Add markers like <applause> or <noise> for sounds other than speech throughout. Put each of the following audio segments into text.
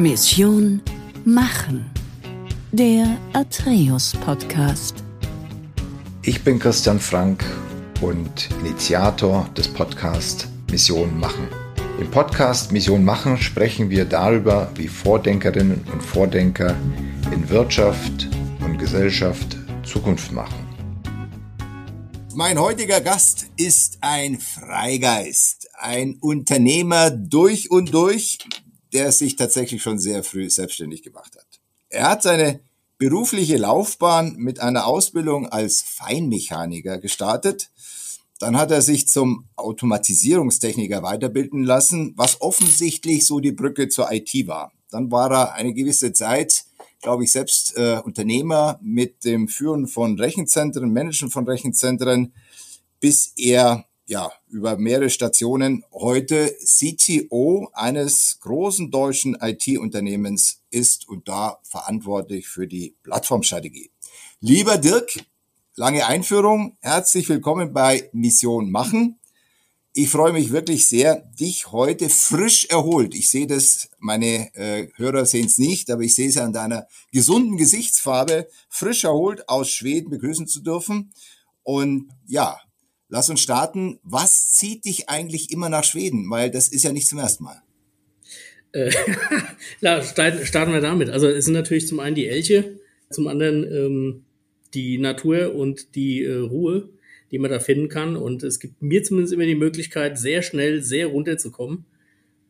Mission Machen. Der Atreus Podcast. Ich bin Christian Frank und Initiator des Podcasts Mission Machen. Im Podcast Mission Machen sprechen wir darüber, wie Vordenkerinnen und Vordenker in Wirtschaft und Gesellschaft Zukunft machen. Mein heutiger Gast ist ein Freigeist, ein Unternehmer durch und durch, der sich tatsächlich schon sehr früh selbstständig gemacht hat. Er hat seine berufliche Laufbahn mit einer Ausbildung als Feinmechaniker gestartet. Dann hat er sich zum Automatisierungstechniker weiterbilden lassen, was offensichtlich so die Brücke zur IT war. Dann war er eine gewisse Zeit, glaube ich, selbst äh, Unternehmer mit dem Führen von Rechenzentren, Managen von Rechenzentren, bis er ja, über mehrere Stationen heute CTO eines großen deutschen IT-Unternehmens ist und da verantwortlich für die Plattformstrategie. Lieber Dirk, lange Einführung. Herzlich willkommen bei Mission Machen. Ich freue mich wirklich sehr, dich heute frisch erholt. Ich sehe das, meine äh, Hörer sehen es nicht, aber ich sehe es an deiner gesunden Gesichtsfarbe, frisch erholt aus Schweden begrüßen zu dürfen. Und ja, Lass uns starten. Was zieht dich eigentlich immer nach Schweden? Weil das ist ja nicht zum ersten Mal. Äh, <laughs> klar, starten wir damit. Also es sind natürlich zum einen die Elche, zum anderen ähm, die Natur und die äh, Ruhe, die man da finden kann. Und es gibt mir zumindest immer die Möglichkeit, sehr schnell, sehr runterzukommen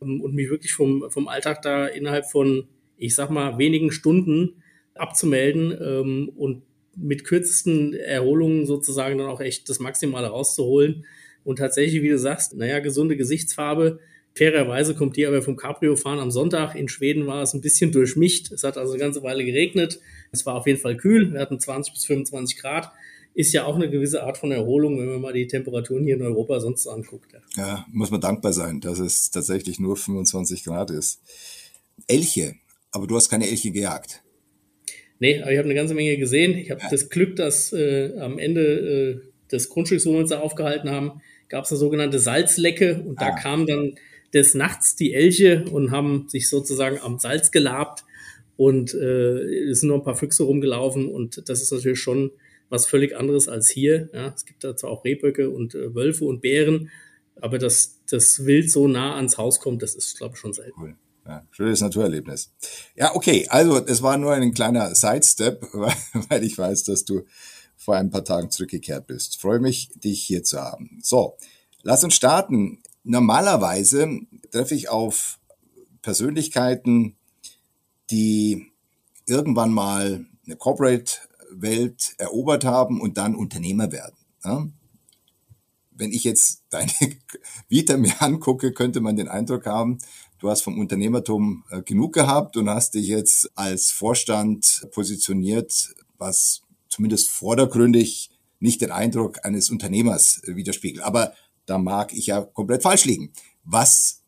ähm, und mich wirklich vom, vom Alltag da innerhalb von, ich sag mal, wenigen Stunden abzumelden ähm, und mit kürzesten Erholungen sozusagen dann auch echt das Maximale rauszuholen. Und tatsächlich, wie du sagst, naja, gesunde Gesichtsfarbe. Fairerweise kommt die aber vom Cabrio-Fahren am Sonntag. In Schweden war es ein bisschen durchmischt. Es hat also eine ganze Weile geregnet. Es war auf jeden Fall kühl. Wir hatten 20 bis 25 Grad. Ist ja auch eine gewisse Art von Erholung, wenn man mal die Temperaturen hier in Europa sonst anguckt. Ja, muss man dankbar sein, dass es tatsächlich nur 25 Grad ist. Elche, aber du hast keine Elche gejagt. Nee, aber ich habe eine ganze Menge gesehen. Ich habe das Glück, dass äh, am Ende äh, des Grundstücks, wo wir uns da aufgehalten haben, gab es eine sogenannte Salzlecke und ah. da kamen dann des Nachts die Elche und haben sich sozusagen am Salz gelabt und äh, es sind noch ein paar Füchse rumgelaufen und das ist natürlich schon was völlig anderes als hier. Ja, es gibt dazu auch Rehböcke und äh, Wölfe und Bären, aber dass das Wild so nah ans Haus kommt, das ist, glaube ich, schon selten. Cool. Ja, schönes Naturerlebnis. Ja, okay, also das war nur ein kleiner Sidestep, <laughs> weil ich weiß, dass du vor ein paar Tagen zurückgekehrt bist. Freue mich, dich hier zu haben. So, lass uns starten. Normalerweise treffe ich auf Persönlichkeiten, die irgendwann mal eine Corporate-Welt erobert haben und dann Unternehmer werden. Ja? Wenn ich jetzt deine <laughs> Vita mir angucke, könnte man den Eindruck haben, du hast vom Unternehmertum äh, genug gehabt und hast dich jetzt als Vorstand positioniert, was zumindest vordergründig nicht den Eindruck eines Unternehmers äh, widerspiegelt. Aber da mag ich ja komplett falsch liegen. Was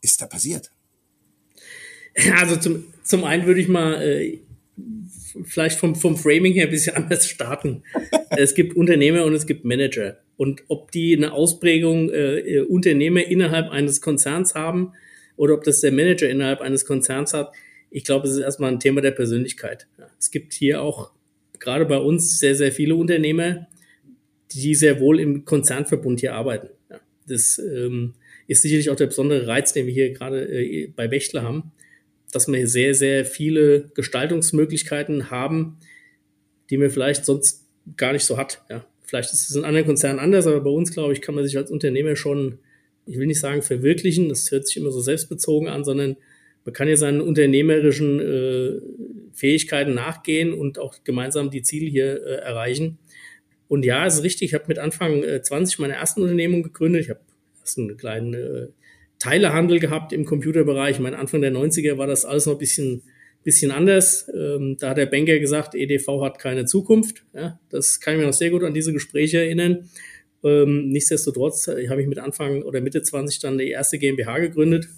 ist da passiert? Also zum, zum einen würde ich mal äh, vielleicht vom, vom Framing her ein bisschen <laughs> anders starten. es gibt Unternehmer und es gibt Manager. Und ob die eine Ausprägung äh, äh Unternehmer innerhalb eines Konzerns haben, oder ob das der Manager innerhalb eines Konzerns hat. Ich glaube, es ist erstmal ein Thema der Persönlichkeit. Es gibt hier auch gerade bei uns sehr, sehr viele Unternehmer, die sehr wohl im Konzernverbund hier arbeiten. Das ähm, ist sicherlich auch der besondere Reiz, den wir hier gerade äh, bei Wächtler haben, dass wir sehr, sehr viele Gestaltungsmöglichkeiten haben, die man vielleicht sonst gar nicht so hat. Vielleicht ist es in anderen Konzernen anders, aber bei uns, glaube ich, kann man sich als Unternehmer schon ich will nicht sagen verwirklichen, das hört sich immer so selbstbezogen an, sondern man kann ja seinen unternehmerischen äh, Fähigkeiten nachgehen und auch gemeinsam die Ziele hier äh, erreichen. Und ja, es ist richtig, ich habe mit Anfang äh, 20 meine ersten Unternehmung gegründet. Ich habe erst einen kleinen äh, Teilehandel gehabt im Computerbereich. Mein Anfang der 90er war das alles noch ein bisschen, bisschen anders. Ähm, da hat der Banker gesagt, EDV hat keine Zukunft. Ja, das kann ich mir noch sehr gut an diese Gespräche erinnern. Ähm, nichtsdestotrotz äh, habe ich mit Anfang oder Mitte 20 dann die erste GmbH gegründet,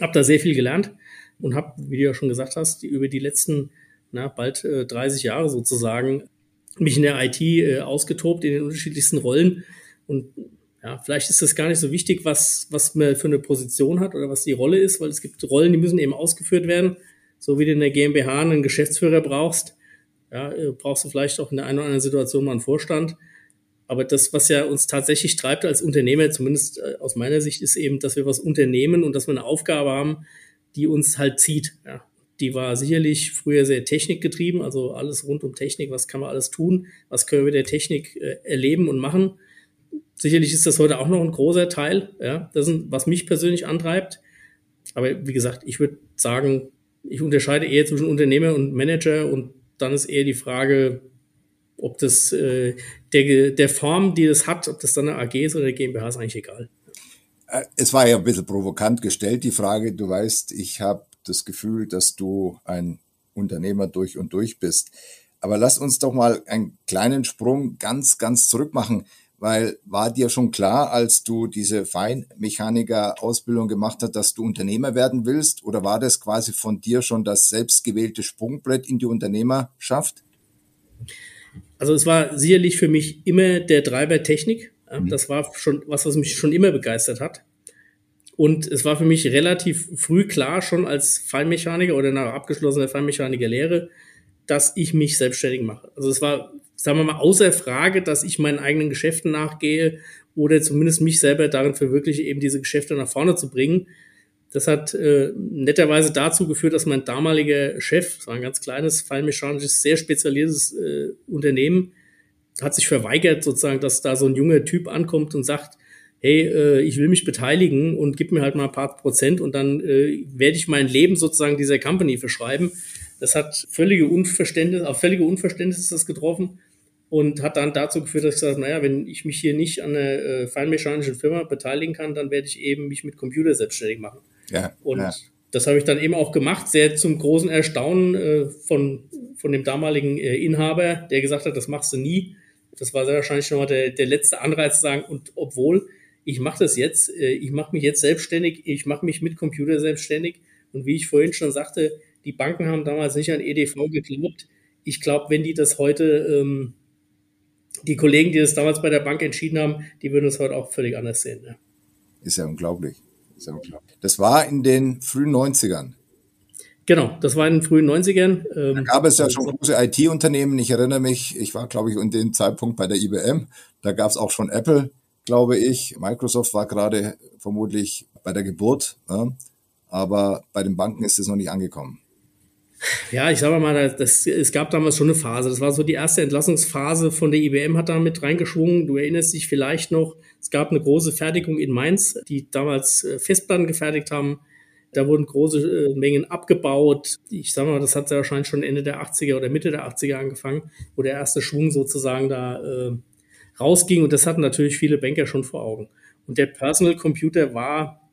habe da sehr viel gelernt und habe, wie du ja schon gesagt hast, die, über die letzten na, bald äh, 30 Jahre sozusagen mich in der IT äh, ausgetobt in den unterschiedlichsten Rollen und Ja, vielleicht ist das gar nicht so wichtig, was, was man für eine Position hat oder was die Rolle ist, weil es gibt Rollen, die müssen eben ausgeführt werden. So wie du in der GmbH einen Geschäftsführer brauchst, ja, äh, brauchst du vielleicht auch in der einen oder anderen Situation mal einen Vorstand. Aber das, was ja uns tatsächlich treibt als Unternehmer, zumindest äh, aus meiner Sicht, ist eben, dass wir was unternehmen und dass wir eine Aufgabe haben, die uns halt zieht. Ja. Die war sicherlich früher sehr technikgetrieben, also alles rund um Technik, was kann man alles tun, was können wir der Technik äh, erleben und machen. Sicherlich ist das heute auch noch ein großer Teil, ja, das ist, was mich persönlich antreibt. Aber wie gesagt, ich würde sagen, ich unterscheide eher zwischen Unternehmer und Manager und dann ist eher die Frage, ob das äh, der, der Form, die das hat, ob das dann eine AG ist oder eine GmbH, ist eigentlich egal. Äh, es war ja ein bisschen provokant gestellt, die Frage. Du weißt, ich habe das Gefühl, dass du ein Unternehmer durch und durch bist. Aber lass uns doch mal einen kleinen Sprung ganz, ganz zurück machen, weil war dir schon klar, als du diese Feinmechaniker-Ausbildung gemacht hast, dass du Unternehmer werden willst? Oder war das quasi von dir schon das selbstgewählte Sprungbrett in die Unternehmerschaft? Also es war sicherlich für mich immer der Treiber Technik. Mhm. Das war schon was, was mich schon immer begeistert hat. Und es war für mich relativ früh klar, schon als Feinmechaniker oder nach abgeschlossener Feinmechanikerlehre, dass ich mich selbstständig mache. Also es war, sagen wir mal, außer Frage, dass ich meinen eigenen Geschäften nachgehe oder zumindest mich selber darin verwirkliche, eben diese Geschäfte nach vorne zu bringen. Das hat äh, netterweise dazu geführt, dass mein damaliger Chef, das war ein ganz kleines, fallmechanisches, sehr spezialisiertes äh, Unternehmen, hat sich verweigert, sozusagen, dass da so ein junger Typ ankommt und sagt, hey, äh, ich will mich beteiligen und gib mir halt mal ein paar Prozent und dann äh, werde ich mein Leben sozusagen dieser Company verschreiben. Das hat völlige Unverständnis, auf völlige Unverständnis ist das getroffen und hat dann dazu geführt, dass ich gesagt habe, naja, wenn ich mich hier nicht an einer äh, feinmechanischen Firma beteiligen kann, dann werde ich eben mich mit Computer selbstständig machen. Ja, und ja. das habe ich dann eben auch gemacht, sehr zum großen Erstaunen äh, von, von dem damaligen äh, Inhaber, der gesagt hat, das machst du nie. Das war sehr wahrscheinlich nochmal der, der letzte Anreiz zu sagen, und obwohl, ich mache das jetzt, äh, ich mache mich jetzt selbstständig, ich mache mich mit Computer selbstständig. Und wie ich vorhin schon sagte, die Banken haben damals nicht an EDV geglaubt. Ich glaube, wenn die das heute, ähm, die Kollegen, die das damals bei der Bank entschieden haben, die würden es heute auch völlig anders sehen. Ja. Ist ja unglaublich. Das war in den frühen 90ern. Genau, das war in den frühen 90ern. Ähm, da gab es ja schon große IT-Unternehmen. Ich erinnere mich, ich war, glaube ich, in dem Zeitpunkt bei der IBM. Da gab es auch schon Apple, glaube ich. Microsoft war gerade vermutlich bei der Geburt. Ja. Aber bei den Banken ist es noch nicht angekommen. Ja, ich sage mal, das, es gab damals schon eine Phase. Das war so die erste Entlassungsphase von der IBM hat da mit reingeschwungen. Du erinnerst dich vielleicht noch, es gab eine große Fertigung in Mainz, die damals äh, Festplatten gefertigt haben. Da wurden große äh, Mengen abgebaut. Ich sage mal, das hat ja wahrscheinlich schon Ende der 80er oder Mitte der 80er angefangen, wo der erste Schwung sozusagen da äh, rausging. Und das hatten natürlich viele Banker schon vor Augen. Und der Personal Computer war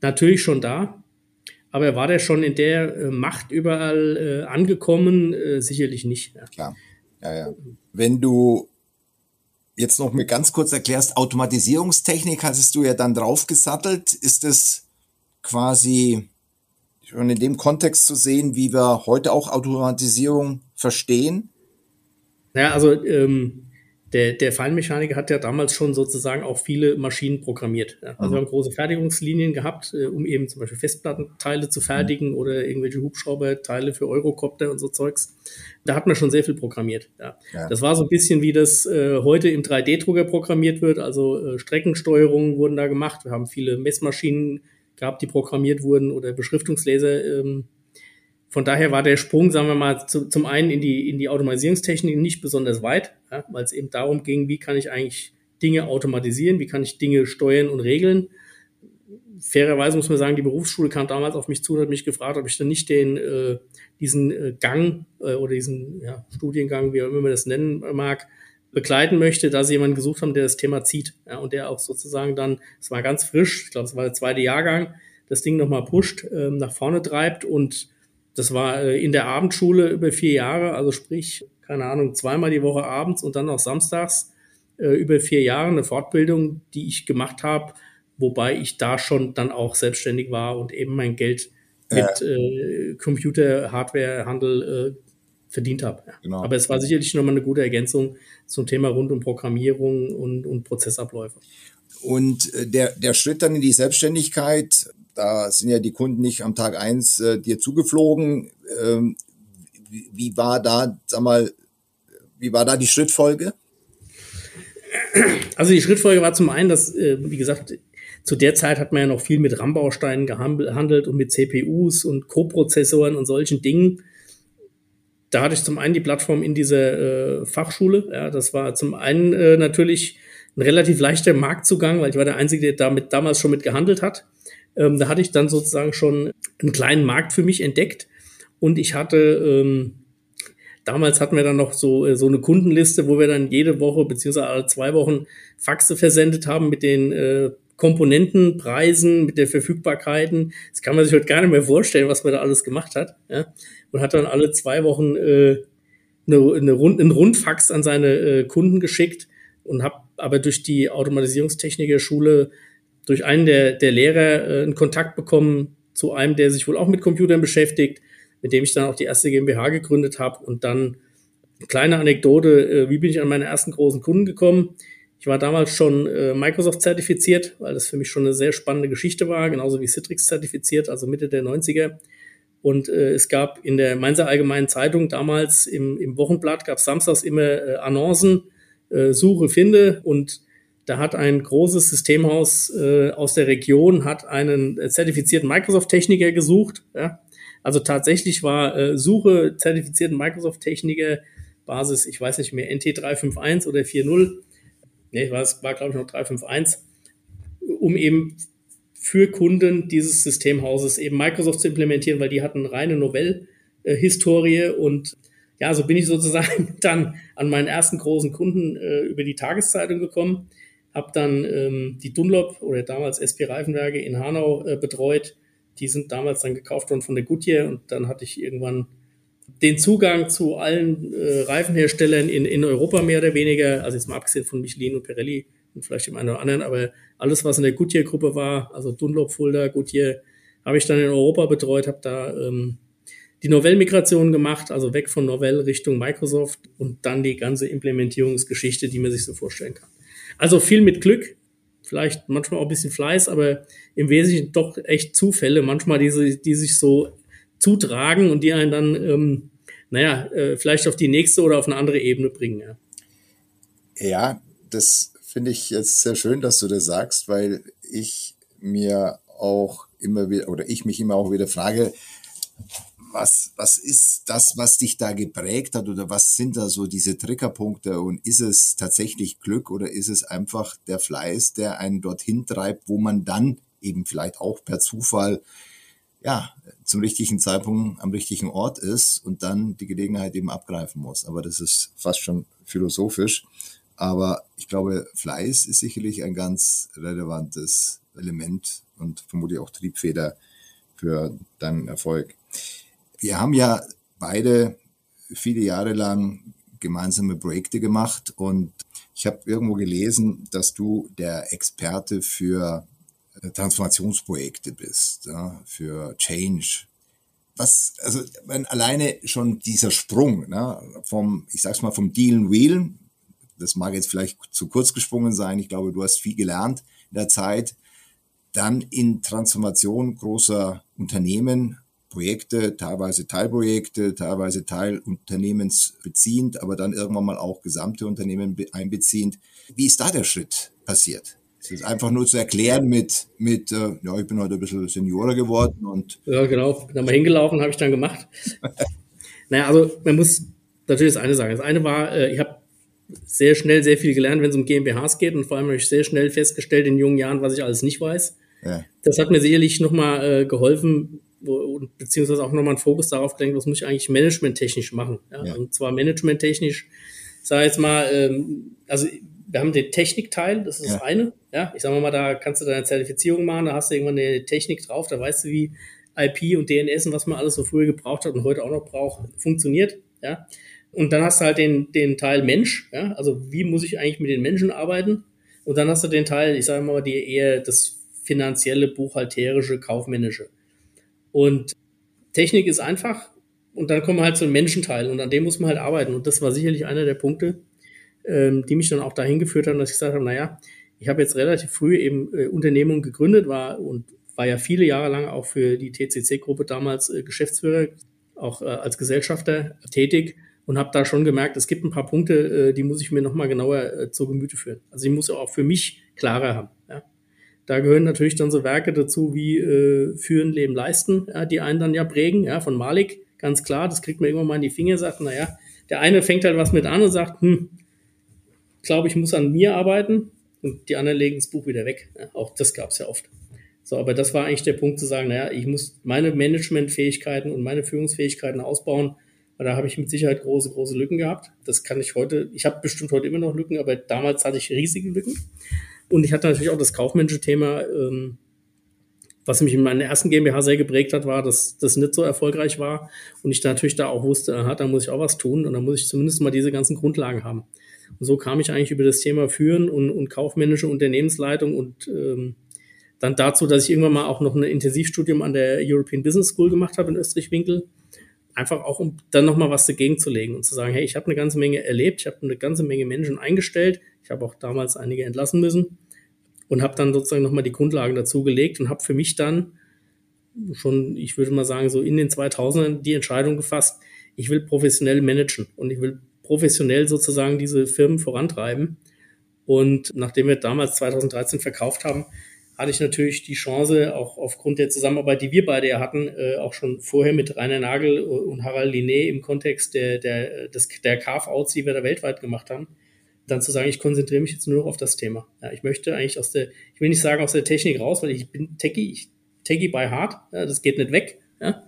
natürlich schon da, aber war der schon in der äh, Macht überall äh, angekommen? Äh, sicherlich nicht. Ja. Klar. Ja, ja. Wenn du jetzt noch mir ganz kurz erklärst, Automatisierungstechnik hattest du ja dann draufgesattelt. Ist es quasi schon in dem Kontext zu sehen, wie wir heute auch Automatisierung verstehen? Ja, also ähm, der, der Feinmechaniker hat ja damals schon sozusagen auch viele Maschinen programmiert. Ja. Also mhm. wir haben große Fertigungslinien gehabt, äh, um eben zum Beispiel Festplattenteile zu fertigen mhm. oder irgendwelche Hubschrauberteile für Eurocopter und so Zeugs. Da hat man schon sehr viel programmiert. Ja. ja. Das war so ein bisschen wie das äh, heute im 3D-Drucker programmiert wird. Also äh, Streckensteuerungen wurden da gemacht. Wir haben viele Messmaschinen gehabt, die programmiert wurden oder Beschriftungsleser ähm, von daher war der Sprung, sagen wir mal, zu, zum einen in die, in die Automatisierungstechnik nicht besonders weit, ja, weil es eben darum ging, wie kann ich eigentlich Dinge automatisieren, wie kann ich Dinge steuern und regeln. Fairerweise muss man sagen, die Berufsschule kam damals auf mich zu und hat mich gefragt, ob ich dann nicht den, äh, diesen äh, Gang äh, oder diesen ja, Studiengang, wie auch immer man das nennen mag, begleiten möchte, da sie jemanden gesucht haben, der das Thema zieht ja, und der auch sozusagen dann, es war ganz frisch, ich glaube, es war der zweite Jahrgang, das Ding nochmal pusht, ähm, nach vorne treibt und das war äh, in der Abendschule über vier Jahre, also sprich, keine Ahnung, zweimal die Woche abends und dann auch samstags äh, über vier Jahre eine Fortbildung, die ich gemacht habe, wobei ich da schon dann auch selbstständig war und eben mein Geld mit äh, Computer, Hardware, Handel äh, verdient habe. Genau. Aber es war sicherlich nochmal eine gute Ergänzung zum Thema rund um Programmierung und, und Prozessabläufe. Und äh, der, der Schritt dann in die Selbstständigkeit, da sind ja die Kunden nicht am Tag eins äh, dir zugeflogen. Ähm, wie, wie war da, sag mal, wie war da die Schrittfolge? Also die Schrittfolge war zum einen, dass, äh, wie gesagt, zu der Zeit hat man ja noch viel mit RAM-Bausteinen gehandelt und mit CPUs und Co-Prozessoren und solchen Dingen. Da hatte ich zum einen die Plattform in dieser äh, Fachschule. Ja, das war zum einen äh, natürlich ein relativ leichter Marktzugang, weil ich war der Einzige, der damit damals schon mit gehandelt hat. Ähm, da hatte ich dann sozusagen schon einen kleinen Markt für mich entdeckt und ich hatte ähm, damals hatten wir dann noch so, äh, so eine Kundenliste, wo wir dann jede Woche beziehungsweise alle zwei Wochen Faxe versendet haben mit den äh, Komponentenpreisen, mit der Verfügbarkeiten. Das kann man sich heute gar nicht mehr vorstellen, was man da alles gemacht hat. Ja? Und hat dann alle zwei Wochen äh, eine, eine Rund, einen Rundfax an seine äh, Kunden geschickt und habe aber durch die Automatisierungstechniker-Schule durch einen der, der Lehrer äh, einen Kontakt bekommen zu einem, der sich wohl auch mit Computern beschäftigt, mit dem ich dann auch die erste GmbH gegründet habe und dann kleine Anekdote, äh, wie bin ich an meine ersten großen Kunden gekommen? Ich war damals schon äh, Microsoft zertifiziert, weil das für mich schon eine sehr spannende Geschichte war, genauso wie Citrix zertifiziert, also Mitte der 90er. Und äh, es gab in der Mainzer Allgemeinen Zeitung damals im, im Wochenblatt, gab es samstags immer äh, Annoncen, äh, Suche, finde. Und da hat ein großes Systemhaus äh, aus der Region, hat einen äh, zertifizierten Microsoft-Techniker gesucht. Ja? Also tatsächlich war äh, Suche zertifizierten Microsoft-Techniker Basis, ich weiß nicht mehr, NT351 oder 4.0 nee, war, war glaube ich noch 351, um eben für Kunden dieses Systemhauses eben Microsoft zu implementieren, weil die hatten reine Novell-Historie und ja, so bin ich sozusagen <laughs> dann an meinen ersten großen Kunden äh, über die Tageszeitung gekommen, habe dann ähm, die Dunlop oder damals SP Reifenwerke in Hanau äh, betreut. Die sind damals dann gekauft worden von der Goodyear und dann hatte ich irgendwann den Zugang zu allen äh, Reifenherstellern in, in Europa mehr oder weniger, also jetzt mal abgesehen von Michelin und Pirelli und vielleicht dem einen oder anderen, aber alles, was in der Goodyear-Gruppe war, also Dunlop, Fulda, Goodyear, habe ich dann in Europa betreut, habe da ähm, die Novell-Migration gemacht, also weg von Novell Richtung Microsoft und dann die ganze Implementierungsgeschichte, die man sich so vorstellen kann. Also viel mit Glück, vielleicht manchmal auch ein bisschen Fleiß, aber im Wesentlichen doch echt Zufälle, manchmal diese, die sich so zutragen und die einen dann, ähm, naja, äh, vielleicht auf die nächste oder auf eine andere Ebene bringen. Ja, ja das finde ich jetzt sehr schön, dass du das sagst, weil ich mir auch immer wieder, oder ich mich immer auch wieder frage, was, was ist das, was dich da geprägt hat oder was sind da so diese Triggerpunkte und ist es tatsächlich Glück oder ist es einfach der Fleiß, der einen dorthin treibt, wo man dann eben vielleicht auch per Zufall ja, zum richtigen Zeitpunkt am richtigen Ort ist und dann die Gelegenheit eben abgreifen muss. Aber das ist fast schon philosophisch. Aber ich glaube, Fleiß ist sicherlich ein ganz relevantes Element und vermutlich auch Triebfeder für deinen Erfolg. Wir haben ja beide viele Jahre lang gemeinsame Projekte gemacht und ich habe irgendwo gelesen, dass du der Experte für Transformationsprojekte bist, ja, für Change. Was, also wenn alleine schon dieser Sprung ne, vom, ich sag's mal, vom Dealen Wheelen, das mag jetzt vielleicht zu kurz gesprungen sein, ich glaube, du hast viel gelernt in der Zeit, dann in Transformation großer Unternehmen, Projekte, teilweise Teilprojekte, teilweise Teilunternehmensbeziehend, aber dann irgendwann mal auch gesamte Unternehmen einbeziehend. Wie ist da der Schritt passiert? Es ist einfach nur zu erklären mit, mit äh, ja, ich bin heute ein bisschen Seniorer geworden und. Ja, genau. Bin da mal hingelaufen, habe ich dann gemacht. <laughs> naja, also man muss natürlich das eine sagen. Das eine war, äh, ich habe sehr schnell sehr viel gelernt, wenn es um GmbHs geht und vor allem habe ich sehr schnell festgestellt in jungen Jahren, was ich alles nicht weiß. Ja. Das hat mir sicherlich nochmal äh, geholfen, wo, beziehungsweise auch nochmal einen Fokus darauf gelenkt, was muss ich eigentlich managementtechnisch machen. Ja? ja. Und zwar managementtechnisch, sage jetzt mal, ähm, also wir haben den Technikteil, das ist ja. das eine. Ja, ich sage mal, da kannst du deine Zertifizierung machen, da hast du irgendwann eine Technik drauf, da weißt du, wie IP und DNS und was man alles so früher gebraucht hat und heute auch noch braucht, funktioniert. Ja. Und dann hast du halt den, den Teil Mensch, ja, also wie muss ich eigentlich mit den Menschen arbeiten? Und dann hast du den Teil, ich sage mal, die eher das finanzielle, buchhalterische, kaufmännische. Und Technik ist einfach und dann kommen wir halt zu dem Menschenteil und an dem muss man halt arbeiten. Und das war sicherlich einer der Punkte, ähm, die mich dann auch dahin geführt haben, dass ich gesagt habe, naja, Ich habe jetzt relativ früh eben äh, Unternehmung gegründet, war und war ja viele Jahre lang auch für die TCC-Gruppe damals äh, Geschäftsführer, auch äh, als Gesellschafter tätig und habe da schon gemerkt, es gibt ein paar Punkte, äh, die muss ich mir nochmal genauer äh, zur Gemüte führen. Also ich muss auch für mich klarer haben. Ja. Da gehören natürlich dann so Werke dazu wie äh, Führen, Leben, Leisten, ja, die einen dann ja prägen, ja, von Malik, ganz klar, das kriegt man irgendwann mal in die Finger, sagt, naja, der eine fängt halt was mit an und sagt, hm, glaube ich, muss an mir arbeiten und die anderen legen das Buch wieder weg. Ja, auch das gab es ja oft. So, aber das war eigentlich der Punkt zu sagen, naja, ich muss meine Managementfähigkeiten und meine Führungsfähigkeiten ausbauen, weil da habe ich mit Sicherheit große, große Lücken gehabt. Das kann ich heute, ich habe bestimmt heute immer noch Lücken, aber damals hatte ich riesige Lücken. Und ich hatte natürlich auch das kaufmännische Thema, ähm, was mich in meiner ersten GmbH sehr geprägt hat, war, dass das nicht so erfolgreich war und ich da natürlich da auch wusste, aha, da muss ich auch was tun und da muss ich zumindest mal diese ganzen Grundlagen haben. Und so kam ich eigentlich über das Thema Führen und, und kaufmännische Unternehmensleitung und ähm, dann dazu, dass ich irgendwann mal auch noch ein Intensivstudium an der European Business School gemacht habe in Österreich-Winkel. Einfach auch, um dann nochmal was dagegen zu legen und zu sagen, hey, ich habe eine ganze Menge erlebt, ich habe eine ganze Menge Menschen eingestellt, ich habe auch damals einige entlassen müssen und habe dann sozusagen nochmal die Grundlagen dazu gelegt und habe für mich dann schon, ich würde mal sagen, so in den 2000ern die Entscheidung gefasst, ich will professionell managen und ich will professionell sozusagen diese Firmen vorantreiben. Und nachdem wir damals 2013 verkauft haben, hatte ich natürlich die Chance, auch aufgrund der Zusammenarbeit, die wir beide ja hatten, äh, auch schon vorher mit Rainer Nagel und Harald Linné im Kontext der, der, des, der Carve-Outs, die wir da weltweit gemacht haben, dann zu sagen, ich konzentriere mich jetzt nur noch auf das Thema. Ja, ich möchte eigentlich aus der, ich will nicht sagen aus der Technik raus, weil ich bin Techie, ich Techie by Heart, ja, das geht nicht weg. Ja.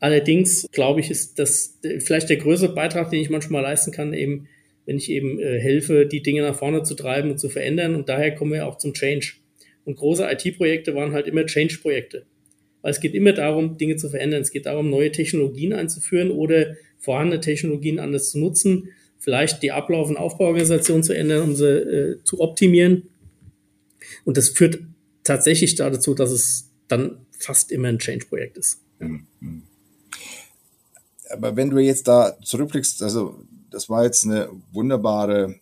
Allerdings glaube ich, ist das vielleicht der größte Beitrag, den ich manchmal leisten kann, eben, wenn ich eben äh, helfe, die Dinge nach vorne zu treiben und zu verändern. Und daher kommen wir auch zum Change. Und große IT-Projekte waren halt immer Change-Projekte. Weil es geht immer darum, Dinge zu verändern. Es geht darum, neue Technologien einzuführen oder vorhandene Technologien anders zu nutzen vielleicht die Ablauf- und Aufbauorganisation zu ändern, um sie äh, zu optimieren. Und das führt tatsächlich dazu, dass es dann fast immer ein Change-Projekt ist. Mhm. Aber wenn du jetzt da zurückblickst, also das war jetzt eine wunderbare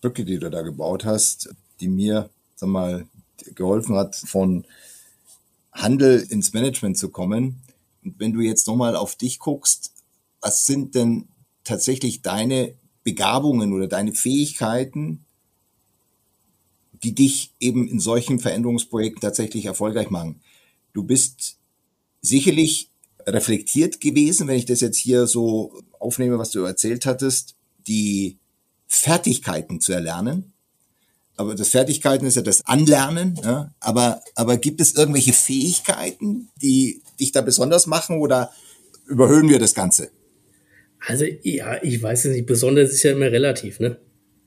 Brücke, die du da gebaut hast, die mir, sag mal, geholfen hat, von Handel ins Management zu kommen. Und wenn du jetzt nochmal auf dich guckst, was sind denn tatsächlich deine Begabungen oder deine Fähigkeiten, die dich eben in solchen Veränderungsprojekten tatsächlich erfolgreich machen. Du bist sicherlich reflektiert gewesen, wenn ich das jetzt hier so aufnehme, was du erzählt hattest, die Fertigkeiten zu erlernen. Aber das Fertigkeiten ist ja das Anlernen. Ja? Aber, aber gibt es irgendwelche Fähigkeiten, die dich da besonders machen oder überhöhen wir das Ganze? Also, ja, ich weiß es nicht. Besonders ist ja immer relativ, ne?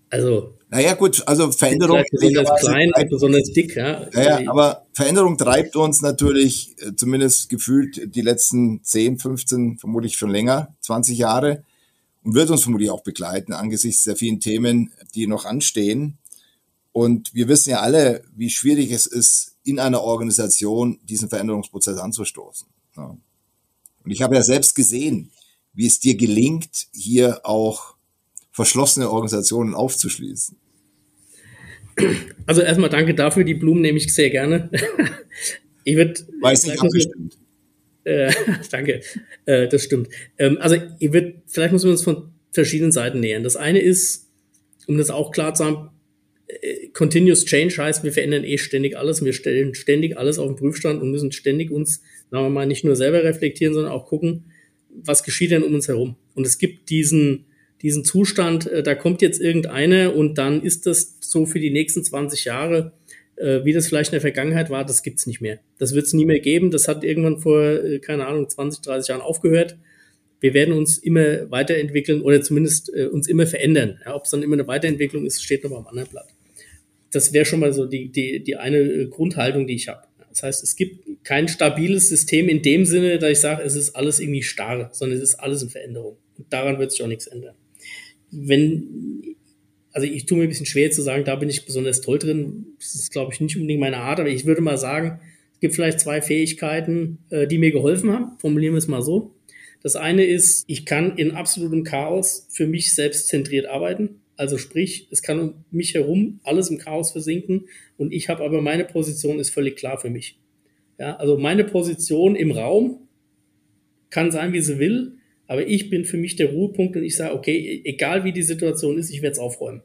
Also. Naja, gut, also Veränderung. Besonders klein und besonders dick, ja. Naja, aber Veränderung treibt uns natürlich, äh, zumindest gefühlt, die letzten 10, 15, vermutlich schon länger, 20 Jahre und wird uns vermutlich auch begleiten angesichts der vielen Themen, die noch anstehen. Und wir wissen ja alle, wie schwierig es ist, in einer Organisation diesen Veränderungsprozess anzustoßen. Und ich habe ja selbst gesehen, wie es dir gelingt, hier auch verschlossene Organisationen aufzuschließen. Also erstmal danke dafür, die Blumen nehme ich sehr gerne. <laughs> ich würde. Weiß nicht abgestimmt. Äh, <laughs> danke, äh, das stimmt. Ähm, also ich würde, vielleicht müssen wir uns von verschiedenen Seiten nähern. Das eine ist, um das auch klar zu haben, Continuous Change heißt, wir verändern eh ständig alles. Wir stellen ständig alles auf den Prüfstand und müssen ständig uns, sagen wir mal, nicht nur selber reflektieren, sondern auch gucken, was geschieht denn um uns herum? Und es gibt diesen, diesen Zustand, äh, da kommt jetzt irgendeine und dann ist das so für die nächsten 20 Jahre, äh, wie das vielleicht in der Vergangenheit war, das gibt's nicht mehr. Das wird's nie mehr geben. Das hat irgendwann vor, äh, keine Ahnung, 20, 30 Jahren aufgehört. Wir werden uns immer weiterentwickeln oder zumindest äh, uns immer verändern. Ja, Ob es dann immer eine Weiterentwicklung ist, steht noch am anderen Blatt. Das wäre schon mal so die, die, die eine äh, Grundhaltung, die ich habe. Das heißt, es gibt kein stabiles System in dem Sinne, dass ich sage, es ist alles irgendwie starr, sondern es ist alles in Veränderung. Und daran wird sich auch nichts ändern. Wenn, also ich tue mir ein bisschen schwer zu sagen, da bin ich besonders toll drin. Das ist, glaube ich, nicht unbedingt meine Art, aber ich würde mal sagen, es gibt vielleicht zwei Fähigkeiten, äh, die mir geholfen haben. Formulieren wir es mal so. Das eine ist, ich kann in absolutem Chaos für mich selbst zentriert arbeiten. Also sprich, es kann um mich herum alles im Chaos versinken und ich habe aber meine Position ist völlig klar für mich. Ja, also meine Position im Raum kann sein, wie sie will, aber ich bin für mich der Ruhepunkt und ich sage, okay, egal wie die Situation ist, ich werde es aufräumen.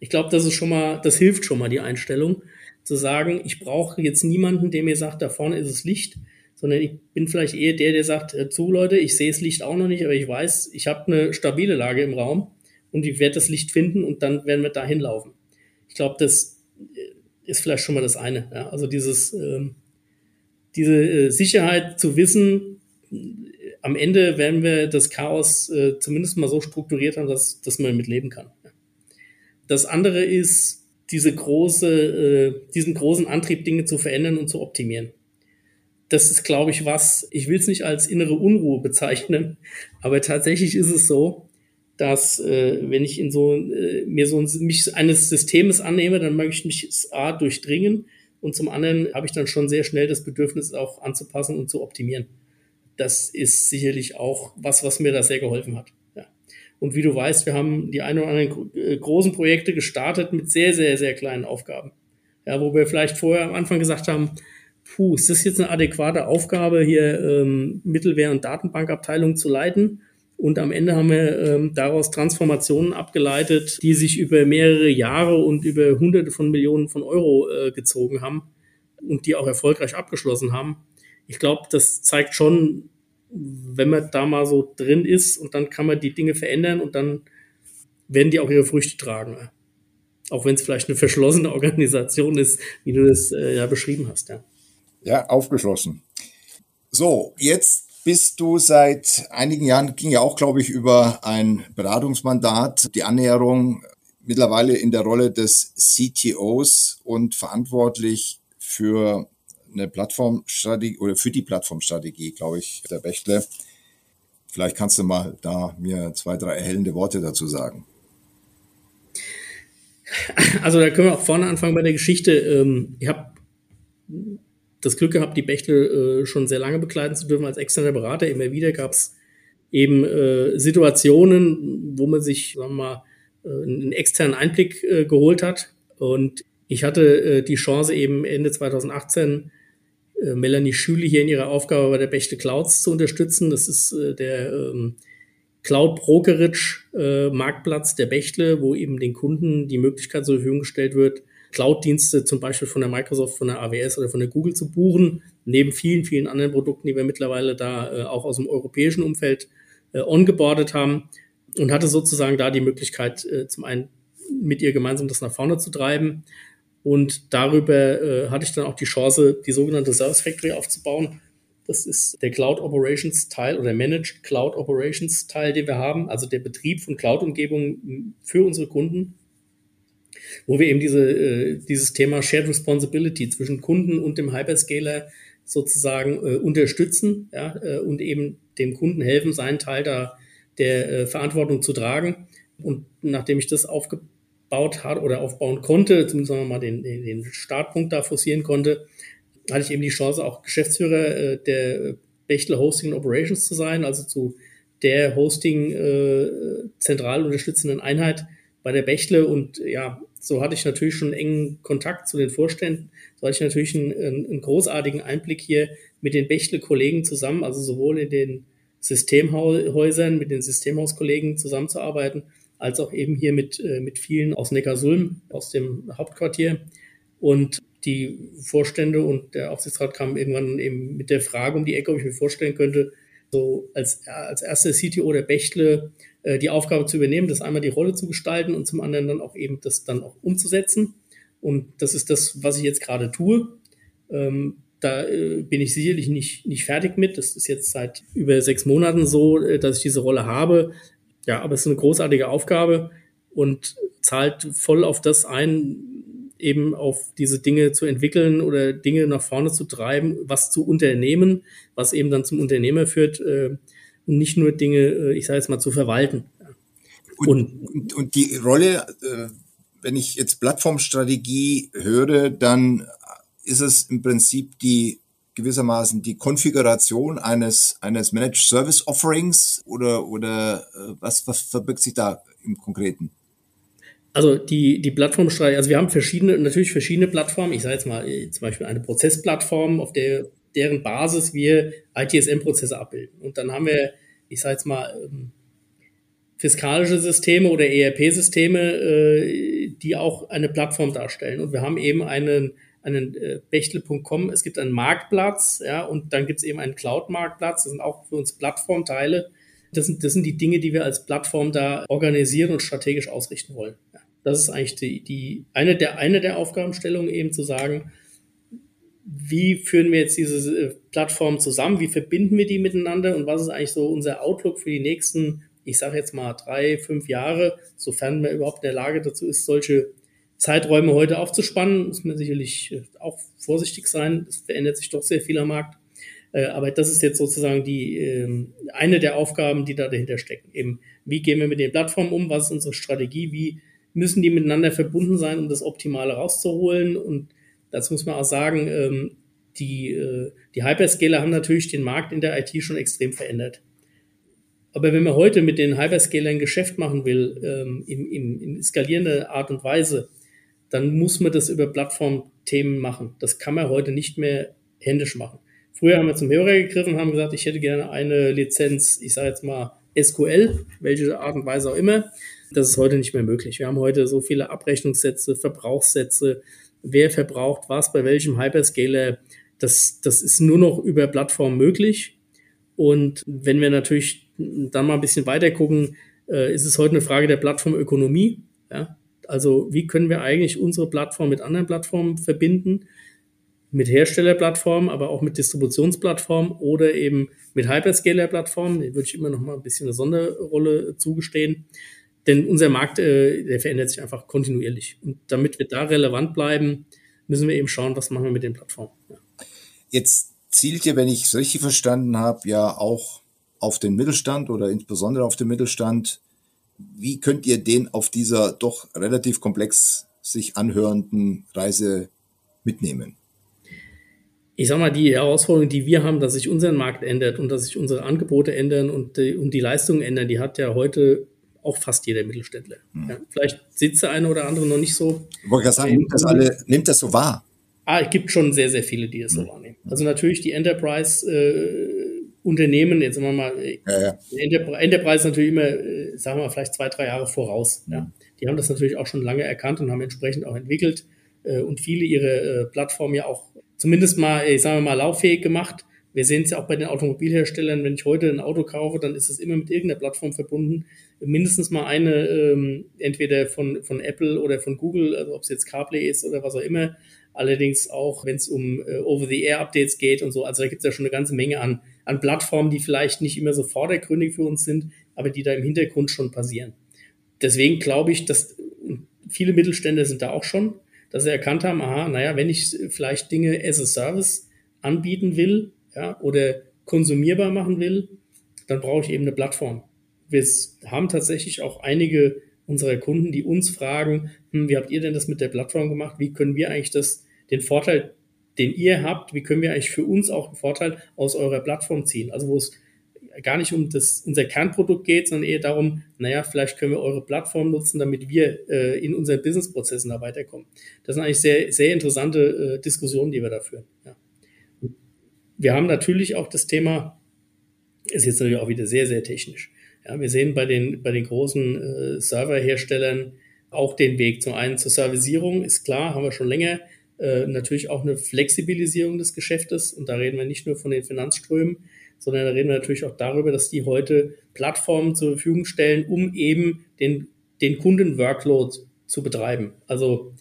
Ich glaube, das ist schon mal, das hilft schon mal die Einstellung, zu sagen, ich brauche jetzt niemanden, der mir sagt, da vorne ist es Licht, sondern ich bin vielleicht eher der, der sagt, zu Leute, ich sehe das Licht auch noch nicht, aber ich weiß, ich habe eine stabile Lage im Raum und ich werde das Licht finden und dann werden wir dahin laufen. Ich glaube, das ist vielleicht schon mal das eine. Ja? Also dieses, ähm, diese äh, Sicherheit zu wissen, am Ende werden wir das Chaos äh, zumindest mal so strukturiert haben, dass, dass man damit leben kann. Das andere ist, diese große, äh, diesen großen Antrieb, Dinge zu verändern und zu optimieren. Das ist, glaube ich, was, ich will es nicht als innere Unruhe bezeichnen, aber tatsächlich ist es so, dass äh, wenn ich in so äh, mir so ein, mich eines Systems annehme, dann möchte ich mich A durchdringen und zum anderen habe ich dann schon sehr schnell das Bedürfnis auch anzupassen und zu optimieren. Das ist sicherlich auch was, was mir da sehr geholfen hat. Und wie du weißt, wir haben die ein oder anderen äh, großen Projekte gestartet mit sehr, sehr, sehr kleinen Aufgaben. Ja, wo wir vielleicht vorher am Anfang gesagt haben, puh, ist das jetzt eine adäquate Aufgabe, hier ähm, Mittelwehr- und Datenbankabteilung zu leiten? Und am Ende haben wir ähm, daraus Transformationen abgeleitet, die sich über mehrere Jahre und über Hunderte von Millionen von Euro äh, gezogen haben und die auch erfolgreich abgeschlossen haben. Ich glaube, das zeigt schon, wenn man da mal so drin ist und dann kann man die Dinge verändern und dann werden die auch ihre Früchte tragen. Auch wenn es vielleicht eine verschlossene Organisation ist, wie du das äh, ja beschrieben hast. Ja. ja, aufgeschlossen. So, jetzt bist du seit einigen Jahren, ging ja auch, glaube ich, über ein Beratungsmandat, die Annäherung mittlerweile in der Rolle des CTOs und verantwortlich für eine Plattformstrategie oder für die Plattformstrategie, glaube ich, der Bechtle. Vielleicht kannst du mal da mir zwei, drei erhellende Worte dazu sagen. Also da können wir auch vorne anfangen bei der Geschichte. Ähm, ich habe das Glück gehabt, die Bechtle äh, schon sehr lange begleiten zu dürfen als externer Berater. Immer wieder gab es eben äh, Situationen, wo man sich, sagen wir mal, äh, einen externen Einblick geholt hat. Und ich hatte die Chance eben Ende 2018 äh, Melanie Schüle hier in ihrer Aufgabe bei der Bechtle Clouds zu unterstützen. Das ist äh, der ähm, Cloud Brokerage äh, Marktplatz der Bechtle, wo eben den Kunden die Möglichkeit zur Verfügung gestellt wird, Cloud-Dienste zum Beispiel von der Microsoft, von der AWS oder von der Google zu buchen, neben vielen, vielen anderen Produkten, die wir mittlerweile da äh, auch aus dem europäischen Umfeld äh, ongeboardet haben und hatte sozusagen da die Möglichkeit, äh, zum einen mit ihr gemeinsam das nach vorne zu treiben und darüber äh, hatte ich dann auch die Chance, die sogenannte Service Factory aufzubauen. Das ist der Cloud Operations Teil oder Managed Cloud Operations Teil, den wir haben, also der Betrieb von Cloud-Umgebungen für unsere Kunden, wo wir eben diese, äh, dieses Thema Shared Responsibility zwischen Kunden und dem Hyperscaler sozusagen äh, unterstützen ja, äh, und eben dem Kunden helfen, seinen Teil da der Verantwortung zu tragen. Und nachdem ich das aufgebaut hat oder aufbauen konnte, zumindest sagen wir mal den, den Startpunkt da forcieren konnte, hatte ich eben die Chance, auch Geschäftsführer der Bechtle Hosting Operations zu sein, also zu der Hosting äh, zentral unterstützenden Einheit bei der Bechtle. Und ja, so hatte ich natürlich schon engen Kontakt zu den Vorständen. So hatte ich natürlich einen, einen großartigen Einblick hier mit den Bechtle-Kollegen zusammen, also sowohl in den Systemhäusern, mit den Systemhauskollegen zusammenzuarbeiten, als auch eben hier mit, äh, mit vielen aus Neckarsulm, aus dem Hauptquartier. Und die Vorstände und der Aufsichtsrat kamen irgendwann eben mit der Frage um die Ecke, ob ich mir vorstellen könnte, so als, als erster CTO der Bechtle äh, die Aufgabe zu übernehmen, das einmal die Rolle zu gestalten und zum anderen dann auch eben das dann auch umzusetzen. Und das ist das, was ich jetzt gerade tue. Ähm, da äh, bin ich sicherlich nicht, nicht fertig mit. Das ist jetzt seit über sechs Monaten so, äh, dass ich diese Rolle habe. Ja, aber es ist eine großartige Aufgabe und zahlt voll auf das ein, eben auf diese Dinge zu entwickeln oder Dinge nach vorne zu treiben, was zu unternehmen, was eben dann zum Unternehmer führt äh, und nicht nur Dinge, äh, ich sage jetzt mal, zu verwalten. Und, und, und die Rolle, äh, wenn ich jetzt Plattformstrategie höre, dann ist es im Prinzip die gewissermaßen die Konfiguration eines, eines Managed Service Offerings oder, oder äh, was, was verbirgt sich da im Konkreten? Also die, die Plattformstrategie, also wir haben verschiedene, natürlich verschiedene Plattformen. Ich sage jetzt mal zum Beispiel eine Prozessplattform, auf der, deren Basis wir ITSM-Prozesse abbilden. Und dann haben wir, ich sage jetzt mal, ähm, fiskalische Systeme oder ERP-Systeme, äh, die auch eine Plattform darstellen. Und wir haben eben einen, einen äh, Bechtel.com, es gibt einen Marktplatz, ja, und dann gibt es eben einen Cloud-Marktplatz, das sind auch für uns Plattformteile. Das sind, das sind die Dinge, die wir als Plattform da organisieren und strategisch ausrichten wollen. Ja. Das ist eigentlich die, die eine, der, eine der Aufgabenstellungen, eben zu sagen, wie führen wir jetzt diese äh, Plattform zusammen, wie verbinden wir die miteinander und was ist eigentlich so unser Outlook für die nächsten, ich sage jetzt mal drei, fünf Jahre, sofern man überhaupt in der Lage dazu ist, solche Zeiträume heute aufzuspannen, muss man sicherlich äh, auch vorsichtig sein. Es verändert sich doch sehr viel am Markt. Äh, aber das ist jetzt sozusagen die ähm, eine der Aufgaben, die da dahinter stecken. Eben, wie gehen wir mit den Plattformen um? Was ist unsere Strategie? Wie müssen die miteinander verbunden sein, um das Optimale rauszuholen? Und dazu muss man auch sagen, ähm, die, äh, die Hyperscaler haben natürlich den Markt in der IT schon extrem verändert. Aber wenn man heute mit den Hyperscalern Geschäft machen will, ähm, in, in, in skalierender Art und Weise, dann muss man das über Plattformthemen machen. Das kann man heute nicht mehr händisch machen. Früher haben wir zum Hörer gegriffen und haben gesagt, ich hätte gerne eine Lizenz, ich sage jetzt mal SQL, welche Art und Weise auch immer. Das ist heute nicht mehr möglich. Wir haben heute so viele Abrechnungssätze, Verbrauchssätze, wer verbraucht was bei welchem Hyperscaler. Das, das ist nur noch über Plattform möglich. Und wenn wir natürlich dann mal ein bisschen weiter gucken, äh, ist es heute eine Frage der Plattformökonomie. Ja? Also wie können wir eigentlich unsere Plattform mit anderen Plattformen verbinden? Mit Herstellerplattformen, aber auch mit Distributionsplattformen oder eben mit Hyperscaler-Plattformen. Da würde ich immer noch mal ein bisschen eine Sonderrolle zugestehen. Denn unser Markt, äh, der verändert sich einfach kontinuierlich. Und damit wir da relevant bleiben, müssen wir eben schauen, was machen wir mit den Plattformen. Ja. Jetzt zielt ihr, wenn ich es richtig verstanden habe, ja auch auf den Mittelstand oder insbesondere auf den Mittelstand wie könnt ihr den auf dieser doch relativ komplex sich anhörenden Reise mitnehmen? Ich sag mal, die Herausforderung, die wir haben, dass sich unser Markt ändert und dass sich unsere Angebote ändern und die, und die Leistungen ändern, die hat ja heute auch fast jeder Mittelständler. Hm. Ja, vielleicht sitzt der eine oder andere noch nicht so. Ich wollte gerade sagen, nimmt das, alle, nimmt das so wahr? Ah, es gibt schon sehr, sehr viele, die das hm. so wahrnehmen. Also natürlich die Enterprise äh, Unternehmen, jetzt sagen wir mal, ja, ja. Enterprise ist natürlich immer, äh, sagen wir mal, vielleicht zwei, drei Jahre voraus. Ja. Die haben das natürlich auch schon lange erkannt und haben entsprechend auch entwickelt äh, und viele ihre äh, Plattformen ja auch zumindest mal, ich sage mal, lauffähig gemacht. Wir sehen es ja auch bei den Automobilherstellern, wenn ich heute ein Auto kaufe, dann ist es immer mit irgendeiner Plattform verbunden. Mindestens mal eine, ähm, entweder von, von Apple oder von Google, also ob es jetzt CarPlay ist oder was auch immer. Allerdings auch, wenn es um äh, Over-the-Air-Updates geht und so. Also da gibt es ja schon eine ganze Menge an an Plattformen, die vielleicht nicht immer so vordergründig für uns sind, aber die da im Hintergrund schon passieren. Deswegen glaube ich, dass viele Mittelstände sind da auch schon, dass sie erkannt haben, aha, naja, wenn ich vielleicht Dinge as a Service anbieten will, ja, oder konsumierbar machen will, dann brauche ich eben eine Plattform. Wir haben tatsächlich auch einige unserer Kunden, die uns fragen, hm, wie habt ihr denn das mit der Plattform gemacht? Wie können wir eigentlich das, den Vorteil den ihr habt, wie können wir eigentlich für uns auch einen Vorteil aus eurer Plattform ziehen? Also wo es gar nicht um das, unser Kernprodukt geht, sondern eher darum, naja, vielleicht können wir eure Plattform nutzen, damit wir äh, in unseren Businessprozessen da weiterkommen. Das sind eigentlich sehr, sehr interessante äh, Diskussionen, die wir da führen. Ja. Wir haben natürlich auch das Thema, ist jetzt natürlich auch wieder sehr, sehr technisch. Ja, wir sehen bei den, bei den großen äh, Serverherstellern auch den Weg zum einen zur Servicierung, ist klar, haben wir schon länger äh, natürlich auch eine Flexibilisierung des Geschäftes. Und da reden wir nicht nur von den Finanzströmen, sondern da reden wir natürlich auch darüber, dass die heute Plattformen zur Verfügung stellen, um eben den, den Kunden-Workload zu betreiben. Also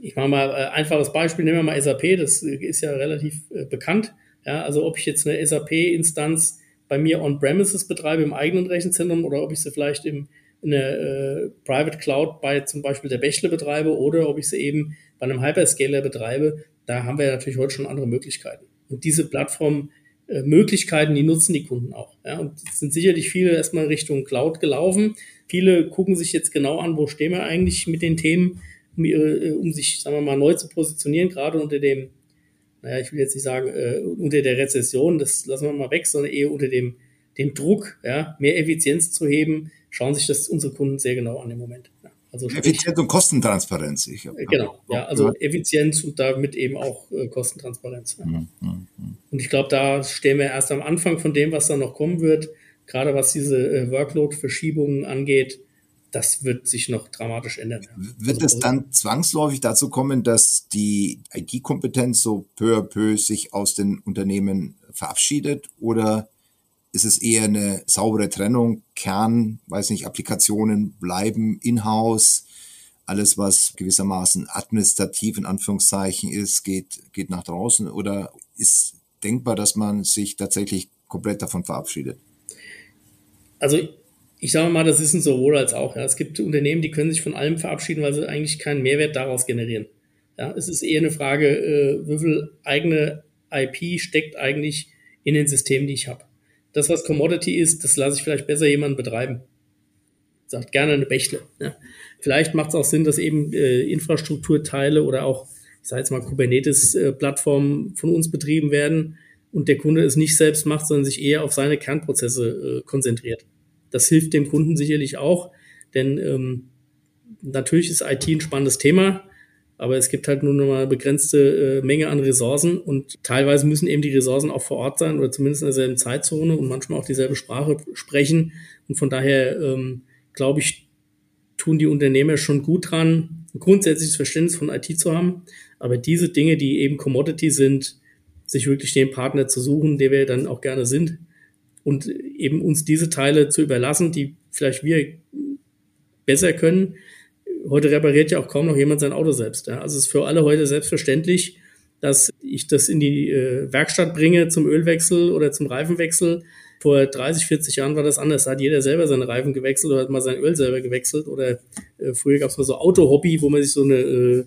ich mache mal ein äh, einfaches Beispiel, nehmen wir mal SAP, das ist ja relativ äh, bekannt. Ja, also ob ich jetzt eine SAP-Instanz bei mir on-premises betreibe im eigenen Rechenzentrum oder ob ich sie vielleicht im, in der äh, Private Cloud bei zum Beispiel der Bächle betreibe oder ob ich sie eben bei einem Hyperscaler betreibe, da haben wir natürlich heute schon andere Möglichkeiten. Und diese Plattform äh, die nutzen die Kunden auch. Ja, und es sind sicherlich viele erstmal Richtung Cloud gelaufen. Viele gucken sich jetzt genau an, wo stehen wir eigentlich mit den Themen, um, ihre, äh, um sich, sagen wir mal, neu zu positionieren, gerade unter dem naja, ich will jetzt nicht sagen, äh, unter der Rezession, das lassen wir mal weg, sondern eher unter dem, dem Druck, ja, mehr Effizienz zu heben, schauen sich das unsere Kunden sehr genau an im Moment. Ja. Also Effizienz und Kostentransparenz. Ich hab, genau, ja, also Effizienz und damit eben auch äh, Kostentransparenz. Ja. Mhm, mh, mh. Und ich glaube, da stehen wir erst am Anfang von dem, was da noch kommen wird, gerade was diese äh, Workload-Verschiebungen angeht das wird sich noch dramatisch ändern. Wird also, es dann zwangsläufig dazu kommen, dass die IT-Kompetenz so peu à peu sich aus den Unternehmen verabschiedet oder ist es eher eine saubere Trennung? Kern, weiß nicht, Applikationen bleiben in-house. Alles, was gewissermaßen administrativ in Anführungszeichen ist, geht, geht nach draußen oder ist denkbar, dass man sich tatsächlich komplett davon verabschiedet? Also ich sage mal, das ist ein sowohl als auch. Ja. Es gibt Unternehmen, die können sich von allem verabschieden, weil sie eigentlich keinen Mehrwert daraus generieren. Ja, es ist eher eine Frage, äh, wie viel eigene IP steckt eigentlich in den Systemen, die ich habe. Das, was Commodity ist, das lasse ich vielleicht besser jemanden betreiben. Sagt gerne eine Bächle. Ja. Vielleicht macht es auch Sinn, dass eben äh, Infrastrukturteile oder auch, ich sage jetzt mal, Kubernetes-Plattformen äh, von uns betrieben werden und der Kunde es nicht selbst macht, sondern sich eher auf seine Kernprozesse äh, konzentriert. Das hilft dem Kunden sicherlich auch, denn ähm, natürlich ist IT ein spannendes Thema, aber es gibt halt nur noch mal eine begrenzte äh, Menge an Ressourcen und teilweise müssen eben die Ressourcen auch vor Ort sein oder zumindest in derselben Zeitzone und manchmal auch dieselbe Sprache sprechen. Und von daher ähm, glaube ich, tun die Unternehmer schon gut dran, ein grundsätzliches Verständnis von IT zu haben. Aber diese Dinge, die eben Commodity sind, sich wirklich den Partner zu suchen, der wir dann auch gerne sind, und eben uns diese Teile zu überlassen, die vielleicht wir besser können. Heute repariert ja auch kaum noch jemand sein Auto selbst. Ja. Also es ist für alle heute selbstverständlich, dass ich das in die äh, Werkstatt bringe zum Ölwechsel oder zum Reifenwechsel. Vor 30, 40 Jahren war das anders. Da hat jeder selber seine Reifen gewechselt oder hat mal sein Öl selber gewechselt. Oder äh, früher gab es mal so Auto-Hobby, wo man sich so eine äh,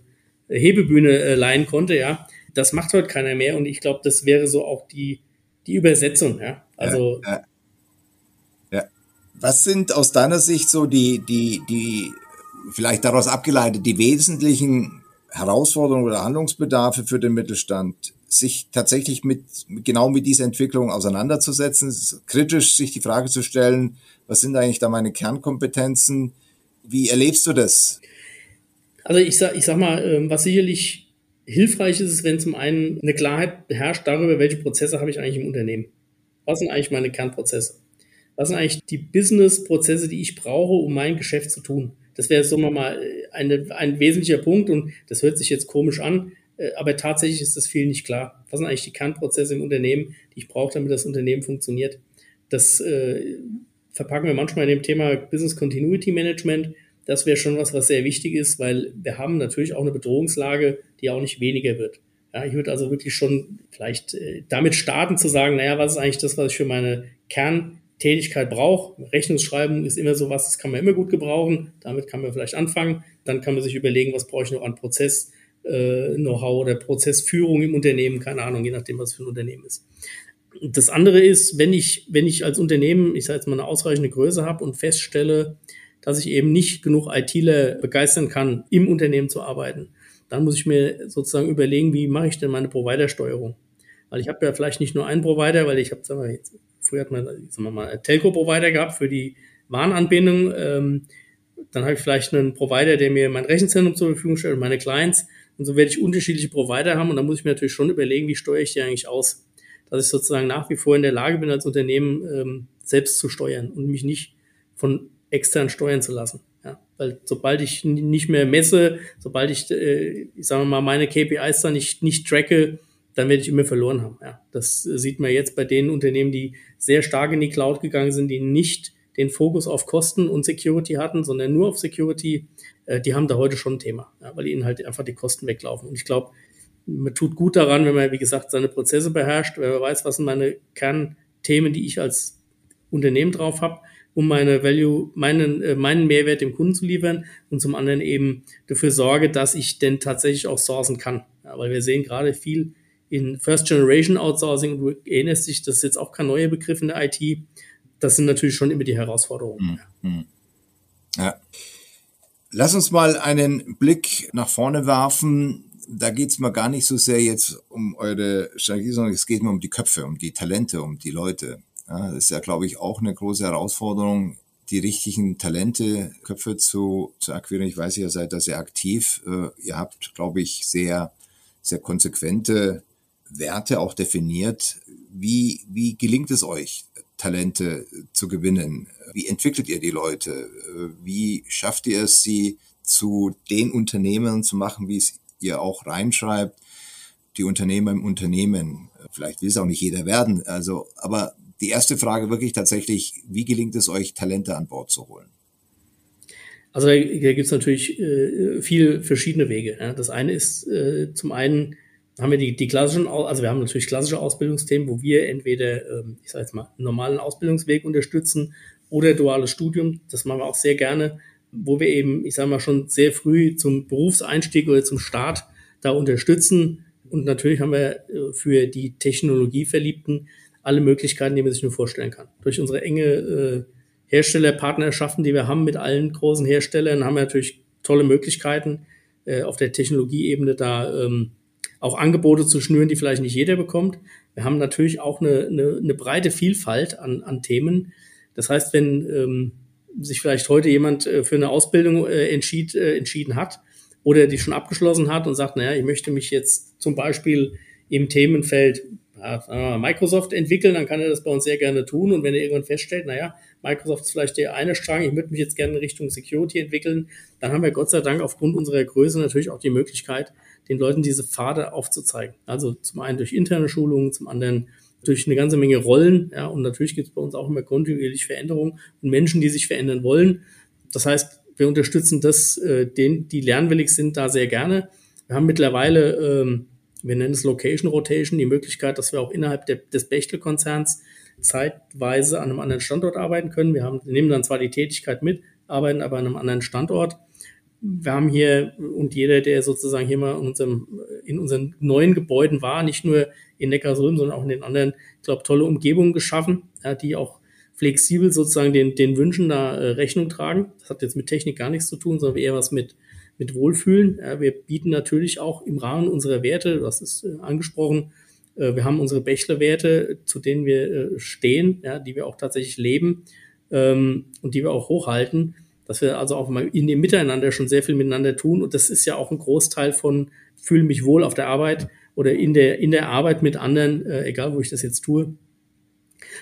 Hebebühne äh, leihen konnte. Ja, Das macht heute keiner mehr. Und ich glaube, das wäre so auch die, die Übersetzung. Ja. Also ja, ja. ja. Was sind aus deiner Sicht so die, die, die, vielleicht daraus abgeleitet, die wesentlichen Herausforderungen oder Handlungsbedarfe für den Mittelstand, sich tatsächlich mit, genau mit dieser Entwicklung auseinanderzusetzen, kritisch sich die Frage zu stellen, was sind eigentlich da meine Kernkompetenzen? Wie erlebst du das? Also ich sag, ich sag mal, ähm, was sicherlich hilfreich ist, ist, wenn zum einen eine Klarheit herrscht darüber, welche Prozesse habe ich eigentlich im Unternehmen. Was sind eigentlich meine Kernprozesse? Was sind eigentlich die Business-Prozesse, die ich brauche, um mein Geschäft zu tun? Das wäre, wir mal, eine, ein wesentlicher Punkt und das hört sich jetzt komisch an, äh, aber tatsächlich ist das vielen nicht klar. Was sind eigentlich die Kernprozesse im Unternehmen, die ich brauche, damit das Unternehmen funktioniert? Das äh, verpacken wir manchmal in dem Thema Business Continuity Management. Das wäre schon was, was sehr wichtig ist, weil wir haben natürlich auch eine Bedrohungslage, die auch nicht weniger wird. Ja, ich würde also wirklich schon vielleicht äh, damit starten zu sagen, naja, was ist eigentlich das, was ich für meine Kerntätigkeit brauche? Rechnungsschreiben ist immer so was, das kann man immer gut gebrauchen. Damit kann man vielleicht anfangen. Dann kann man sich überlegen, was brauche ich noch an Prozess, äh, Know-how oder Prozessführung im Unternehmen, keine Ahnung, je nachdem, was für ein Unternehmen ist. Das andere ist, wenn ich, wenn ich als Unternehmen, ich sage jetzt mal, eine ausreichende Größe habe und feststelle, dass ich eben nicht genug ITler begeistern kann, im Unternehmen zu arbeiten, dann muss ich mir sozusagen überlegen, wie mache ich denn meine Provider-Steuerung? Weil ich habe ja vielleicht nicht nur einen Provider, weil ich habe, sagen wir jetzt, früher hat man, sagen wir mal, Telco-Provider gehabt für die Warenanbindung. Ähm, dann habe ich vielleicht einen Provider, der mir mein Rechenzentrum zur Verfügung stellt und meine Clients. Und so werde ich unterschiedliche Provider haben und dann muss ich mir natürlich schon überlegen, wie steuere ich die eigentlich aus? Dass ich sozusagen nach wie vor in der Lage bin, als Unternehmen ähm, selbst zu steuern und mich nicht von extern steuern zu lassen. Weil sobald ich nicht mehr messe, sobald ich, äh, ich sage mal, meine KPIs da nicht, nicht tracke, dann werde ich immer verloren haben. Ja, das sieht man jetzt bei den Unternehmen, die sehr stark in die Cloud gegangen sind, die nicht den Fokus auf Kosten und Security hatten, sondern nur auf Security, äh, die haben da heute schon ein Thema, ja, weil ihnen halt einfach die Kosten weglaufen. Und ich glaube, man tut gut daran, wenn man, wie gesagt, seine Prozesse beherrscht, wenn man weiß, was sind meine Kernthemen, die ich als Unternehmen drauf habe um meine Value, meinen, äh, meinen Mehrwert dem Kunden zu liefern und zum anderen eben dafür sorge, dass ich denn tatsächlich auch sourcen kann. Ja, weil wir sehen gerade viel in First Generation Outsourcing, du erinnerst dich, das ist jetzt auch kein neuer Begriff in der IT. Das sind natürlich schon immer die Herausforderungen. Mhm. Ja. Lass uns mal einen Blick nach vorne werfen. da geht's mal gar nicht so sehr jetzt um eure Strategie, sondern es geht mir um die Köpfe, um die Talente, um die Leute. Ja, das ist ja, glaube ich, auch eine große Herausforderung, die richtigen Talente, Köpfe zu, zu akquirieren. Ich weiß, ihr seid da sehr aktiv. Äh, ihr habt, glaube ich, sehr, sehr konsequente Werte auch definiert. Wie, wie gelingt es euch, Talente zu gewinnen? Wie entwickelt ihr die Leute? Wie schafft ihr es, sie zu den Unternehmern zu machen, wie es ihr auch reinschreibt? Die Unternehmer im Unternehmen. Vielleicht will es auch nicht jeder werden. Also, aber die erste Frage wirklich tatsächlich, wie gelingt es euch, Talente an Bord zu holen? Also da, da gibt es natürlich äh, viele verschiedene Wege. Ja. Das eine ist äh, zum einen haben wir die, die klassischen, also wir haben natürlich klassische Ausbildungsthemen, wo wir entweder, ähm, ich sage jetzt mal, einen normalen Ausbildungsweg unterstützen oder duales Studium. Das machen wir auch sehr gerne, wo wir eben, ich sage mal, schon sehr früh zum Berufseinstieg oder zum Start da unterstützen. Und natürlich haben wir äh, für die Technologieverliebten alle Möglichkeiten, die man sich nur vorstellen kann. Durch unsere enge äh, Herstellerpartnerschaften, die wir haben mit allen großen Herstellern, haben wir natürlich tolle Möglichkeiten äh, auf der Technologieebene da ähm, auch Angebote zu schnüren, die vielleicht nicht jeder bekommt. Wir haben natürlich auch eine, eine, eine breite Vielfalt an, an Themen. Das heißt, wenn ähm, sich vielleicht heute jemand äh, für eine Ausbildung äh, entschied, äh, entschieden hat oder die schon abgeschlossen hat und sagt, naja, ich möchte mich jetzt zum Beispiel im Themenfeld ja, Microsoft entwickeln, dann kann er das bei uns sehr gerne tun. Und wenn er irgendwann feststellt, naja, Microsoft ist vielleicht der eine Strang, ich würde mich jetzt gerne in Richtung Security entwickeln, dann haben wir Gott sei Dank aufgrund unserer Größe natürlich auch die Möglichkeit, den Leuten diese Pfade aufzuzeigen. Also zum einen durch interne Schulungen, zum anderen durch eine ganze Menge Rollen. Ja, und natürlich gibt es bei uns auch immer kontinuierlich Veränderungen und Menschen, die sich verändern wollen. Das heißt, wir unterstützen das, äh, den, die lernwillig sind, da sehr gerne. Wir haben mittlerweile, ähm, wir nennen es Location Rotation, die Möglichkeit, dass wir auch innerhalb der, des Bechtel-Konzerns zeitweise an einem anderen Standort arbeiten können. Wir haben, nehmen dann zwar die Tätigkeit mit, arbeiten aber an einem anderen Standort wir haben hier und jeder, der sozusagen hier mal in, unserem, in unseren neuen Gebäuden war, nicht nur in Neckarsulm, sondern auch in den anderen, ich glaube, tolle Umgebungen geschaffen, ja, die auch flexibel sozusagen den, den Wünschen da äh, Rechnung tragen. Das hat jetzt mit Technik gar nichts zu tun, sondern eher was mit, mit Wohlfühlen. Ja, wir bieten natürlich auch im Rahmen unserer Werte, das ist äh, angesprochen, äh, wir haben unsere Bächler-Werte, zu denen wir äh, stehen, ja, die wir auch tatsächlich leben ähm, und die wir auch hochhalten dass wir also auch mal in dem Miteinander schon sehr viel miteinander tun. Und das ist ja auch ein Großteil von fühle mich wohl auf der Arbeit oder in der, in der Arbeit mit anderen, äh, egal wo ich das jetzt tue,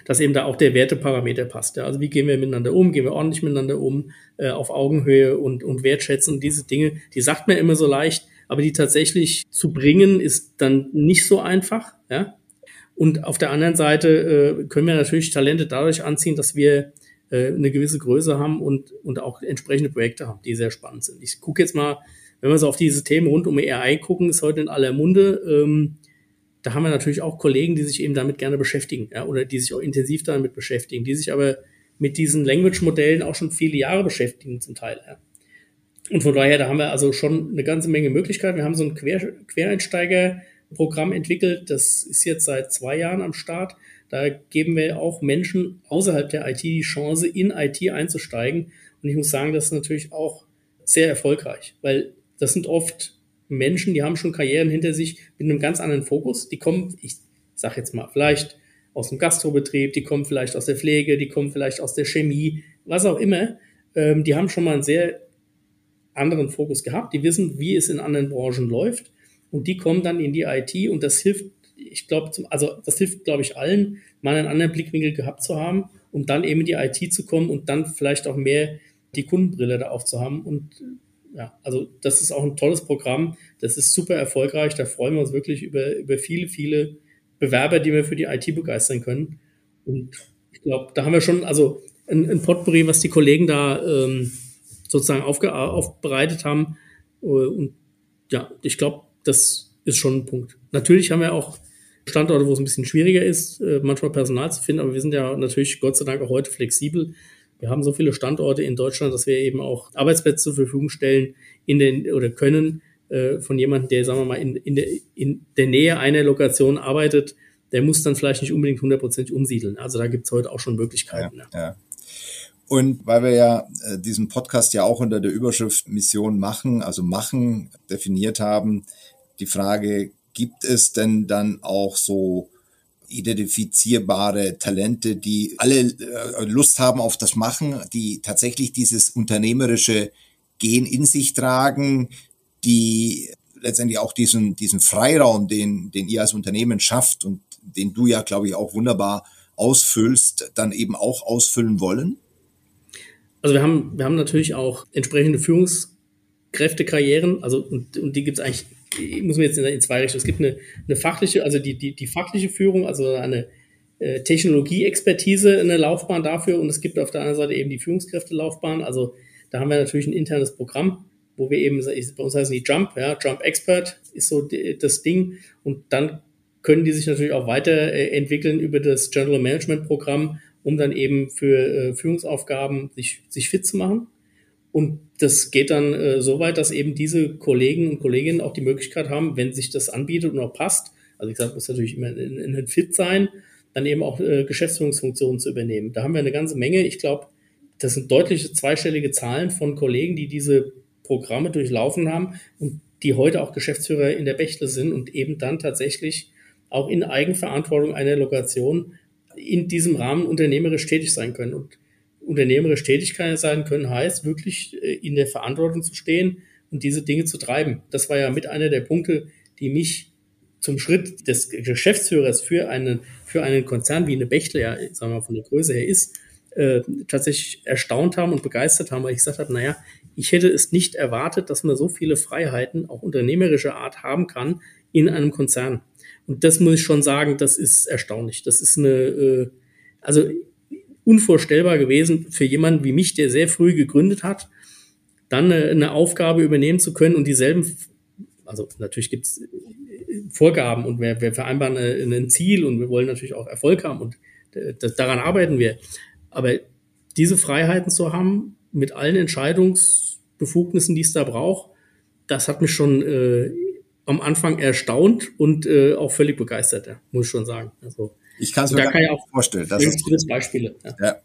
dass eben da auch der Werteparameter passt. Ja. Also wie gehen wir miteinander um, gehen wir ordentlich miteinander um, äh, auf Augenhöhe und, und wertschätzen diese Dinge, die sagt man immer so leicht, aber die tatsächlich zu bringen, ist dann nicht so einfach. Ja. Und auf der anderen Seite äh, können wir natürlich Talente dadurch anziehen, dass wir äh, eine gewisse Größe haben und, und auch entsprechende Projekte haben, die sehr spannend sind. Ich gucke jetzt mal, wenn wir so auf diese Themen rund um AI gucken, ist heute in aller Munde. Ähm, da haben wir natürlich auch Kollegen, die sich eben damit gerne beschäftigen, ja, oder die sich auch intensiv damit beschäftigen, die sich aber mit diesen Language-Modellen auch schon viele Jahre beschäftigen zum Teil. Ja. Und von daher, da haben wir also schon eine ganze Menge Möglichkeiten. Wir haben so ein Quer Quereinsteiger-Programm entwickelt, das ist jetzt seit zwei Jahren am Start. Da geben wir auch Menschen außerhalb der IT die Chance, in IT einzusteigen. Und ich muss sagen, das ist natürlich auch sehr erfolgreich, weil das sind oft Menschen, die haben schon Karrieren hinter sich mit einem ganz anderen Fokus. Die kommen, ich sag jetzt mal, vielleicht aus dem Gastrobetrieb, die kommen vielleicht aus der Pflege, die kommen vielleicht aus der Chemie, was auch immer. Ähm, die haben schon mal einen sehr anderen Fokus gehabt. Die wissen, wie es in anderen Branchen läuft. Und die kommen dann in die IT und das hilft ich glaube, also das hilft, glaube ich, allen, mal einen anderen Blickwinkel gehabt zu haben, um dann eben in die IT zu kommen und dann vielleicht auch mehr die Kundenbrille da aufzuhaben. Und ja, also das ist auch ein tolles Programm. Das ist super erfolgreich. Da freuen wir uns wirklich über, über viele, viele Bewerber, die wir für die IT begeistern können. Und ich glaube, da haben wir schon, also ein, ein Potpourri, was die Kollegen da ähm, sozusagen aufge aufbereitet haben. Und ja, ich glaube, das ist schon ein Punkt. Natürlich haben wir auch Standorte, wo es ein bisschen schwieriger ist, äh, manchmal Personal zu finden, aber wir sind ja natürlich Gott sei Dank auch heute flexibel. Wir haben so viele Standorte in Deutschland, dass wir eben auch Arbeitsplätze zur Verfügung stellen in den oder können äh, von jemandem, der, sagen wir mal, in, in, der, in der Nähe einer Lokation arbeitet, der muss dann vielleicht nicht unbedingt hundertprozentig umsiedeln. Also da gibt es heute auch schon Möglichkeiten. Ja, ja. Und weil wir ja äh, diesen Podcast ja auch unter der Überschrift Mission machen, also machen definiert haben, die Frage, gibt es denn dann auch so identifizierbare Talente, die alle äh, Lust haben auf das Machen, die tatsächlich dieses unternehmerische Gen in sich tragen, die letztendlich auch diesen, diesen Freiraum, den, den ihr als Unternehmen schafft und den du ja, glaube ich, auch wunderbar ausfüllst, dann eben auch ausfüllen wollen? Also wir haben, wir haben natürlich auch entsprechende Führungskräftekarrieren, also und, und die gibt es eigentlich, muss man jetzt in, in, zwei Richtungen. Es gibt eine, eine fachliche, also die, die, die fachliche Führung, also eine äh, Technologieexpertise, eine Laufbahn dafür und es gibt auf der anderen Seite eben die Führungskräftelaufbahn. Also da haben wir natürlich ein internes Programm, wo wir eben, bei uns heißen die Jump, ja, Jump Expert ist so das Ding und dann können die sich natürlich auch weiterentwickeln über das General Management Programm, um dann eben für äh, Führungsaufgaben sich, sich fit zu machen. Und das geht dann äh, so weit, dass eben diese Kollegen und Kolleginnen auch die Möglichkeit haben, wenn sich das anbietet und auch passt, also ich sage, muss natürlich immer in, in, in fit sein, dann eben auch äh, Geschäftsführungsfunktionen zu übernehmen. Da haben wir eine ganze Menge. Ich glaube, das sind deutliche zweistellige Zahlen von Kollegen, die diese Programme durchlaufen haben und die heute auch Geschäftsführer in der Bechtle sind und eben dann tatsächlich auch in Eigenverantwortung einer Lokation in diesem Rahmen unternehmerisch tätig sein können. Und unternehmerisch tätig sein können heißt wirklich äh, in der Verantwortung zu stehen und diese Dinge zu treiben. Das war ja mit einer der Punkte, die mich zum Schritt des Geschäftsführers für einen, für einen Konzern wie eine Bechtle, ja, sagen wir mal, von der Größe her ist, äh, tatsächlich erstaunt haben und begeistert haben, weil ich gesagt habe, naja, ich hätte es nicht erwartet, dass man so viele Freiheiten, auch unternehmerischer Art, haben kann in einem Konzern. Und das muss ich schon sagen, das ist erstaunlich. Das ist eine, äh, also unvorstellbar gewesen für jemanden wie mich, der sehr früh gegründet hat, dann eine, eine Aufgabe übernehmen zu können und dieselben, also natürlich gibt es Vorgaben und wir, wir vereinbaren ein Ziel und wir wollen natürlich auch Erfolg haben und das, daran arbeiten wir. Aber diese Freiheiten zu haben, mit allen Entscheidungsbefugnissen, die es da braucht, das hat mich schon äh, am Anfang erstaunt und äh, auch völlig begeistert, muss ich schon sagen. Also, ich kann es mir da kann ich auch vorstellen. Das ist Beispiele. Ja. ja.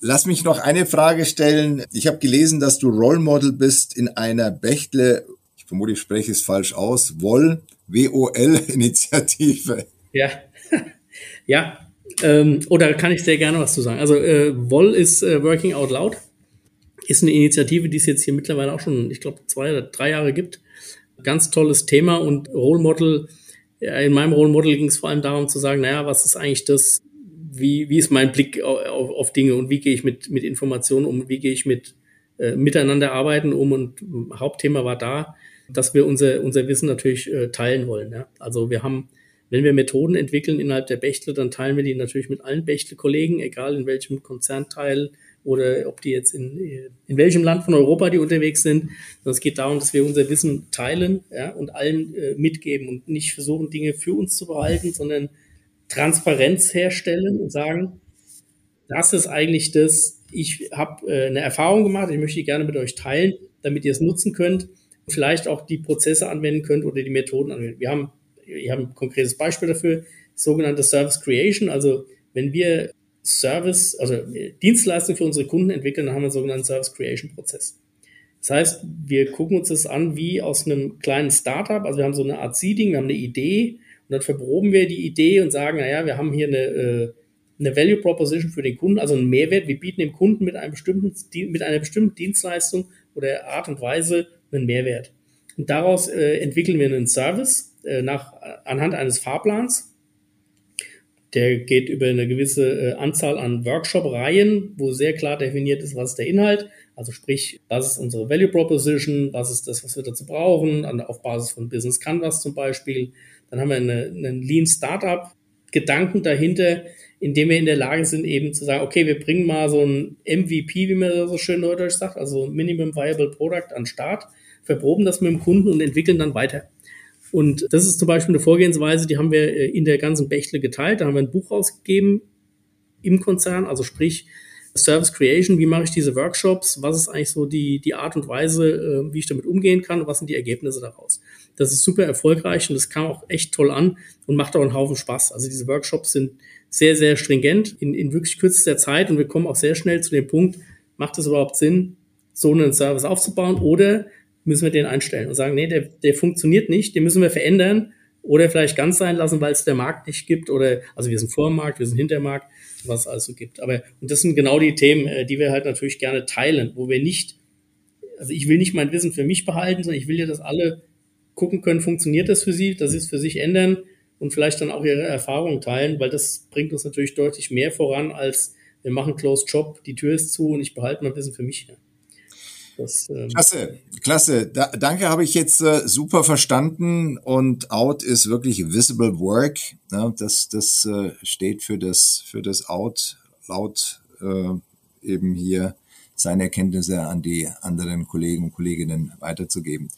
Lass mich noch eine Frage stellen. Ich habe gelesen, dass du Role Model bist in einer Bechtle, ich vermute, ich spreche es falsch aus, WOL, W-O-L-Initiative. Ja, <laughs> ja. Ähm, oder kann ich sehr gerne was zu sagen. Also äh, WOL ist äh, Working Out Loud, ist eine Initiative, die es jetzt hier mittlerweile auch schon, ich glaube, zwei oder drei Jahre gibt ganz tolles Thema und Role Model. In meinem Role Model ging es vor allem darum zu sagen, naja, was ist eigentlich das, wie, wie ist mein Blick auf, auf Dinge und wie gehe ich mit, mit Informationen um, wie gehe ich mit äh, miteinander arbeiten um und Hauptthema war da, dass wir unser, unser Wissen natürlich äh, teilen wollen. Ja? Also wir haben, wenn wir Methoden entwickeln innerhalb der Bechtle, dann teilen wir die natürlich mit allen Bechtle-Kollegen, egal in welchem Konzernteil oder ob die jetzt in, in welchem Land von Europa die unterwegs sind. Es geht darum, dass wir unser Wissen teilen ja, und allen äh, mitgeben und nicht versuchen, Dinge für uns zu behalten, sondern Transparenz herstellen und sagen, das ist eigentlich das, ich habe äh, eine Erfahrung gemacht, ich möchte die gerne mit euch teilen, damit ihr es nutzen könnt, vielleicht auch die Prozesse anwenden könnt oder die Methoden anwenden. Wir haben, wir haben ein konkretes Beispiel dafür, sogenannte Service Creation, also wenn wir Service, also Dienstleistung für unsere Kunden entwickeln, dann haben wir einen sogenannten Service Creation Prozess. Das heißt, wir gucken uns das an wie aus einem kleinen Startup. Also wir haben so eine Art Seeding, wir haben eine Idee und dann verproben wir die Idee und sagen, naja, wir haben hier eine, äh, eine Value Proposition für den Kunden, also einen Mehrwert. Wir bieten dem Kunden mit einem bestimmten, mit einer bestimmten Dienstleistung oder Art und Weise einen Mehrwert. Und daraus äh, entwickeln wir einen Service äh, nach, anhand eines Fahrplans der geht über eine gewisse äh, Anzahl an Workshop-Reihen, wo sehr klar definiert ist, was ist der Inhalt. Also sprich, was ist unsere Value Proposition, was ist das, was wir dazu brauchen, an, auf Basis von Business Canvas zum Beispiel. Dann haben wir eine, einen Lean Startup Gedanken dahinter, indem wir in der Lage sind, eben zu sagen, okay, wir bringen mal so ein MVP, wie man so schön neudeutsch sagt, also Minimum Viable Product an Start, verproben das mit dem Kunden und entwickeln dann weiter. Und das ist zum Beispiel eine Vorgehensweise, die haben wir äh, in der ganzen Bechtle geteilt. Da haben wir ein Buch rausgegeben im Konzern, also sprich Service Creation, wie mache ich diese Workshops, was ist eigentlich so die, die Art und Weise, äh, wie ich damit umgehen kann, was sind die Ergebnisse daraus. Das ist super erfolgreich und das kam auch echt toll an und macht auch einen Haufen Spaß. Also diese Workshops sind sehr, sehr stringent in, in wirklich kürzester Zeit und wir kommen auch sehr schnell zu dem Punkt, macht es überhaupt Sinn, so einen Service aufzubauen oder müssen wir den einstellen und sagen, nee, der, der funktioniert nicht, den müssen wir verändern oder vielleicht ganz sein lassen, weil es der Markt nicht gibt oder, also wir sind vor dem Markt, wir sind hinter dem Markt, was es also gibt. Aber, und das sind genau die Themen, äh, die wir halt natürlich gerne teilen, wo wir nicht, also ich will nicht mein Wissen für mich behalten, sondern ich will ja, dass alle gucken können, funktioniert das für sie, dass sie es für sich ändern und vielleicht dann auch ihre Erfahrungen teilen, weil das bringt uns natürlich deutlich mehr voran, als wir machen Closed Job, die Tür ist zu und ich behalte mein Wissen für mich. Ja. Das, ähm klasse, klasse. Da, danke, habe ich jetzt äh, super verstanden. Und Out ist wirklich visible work. Ne? Das, das äh, steht für das, für das Out laut äh, eben hier seine Erkenntnisse an die anderen Kollegen und Kolleginnen weiterzugeben.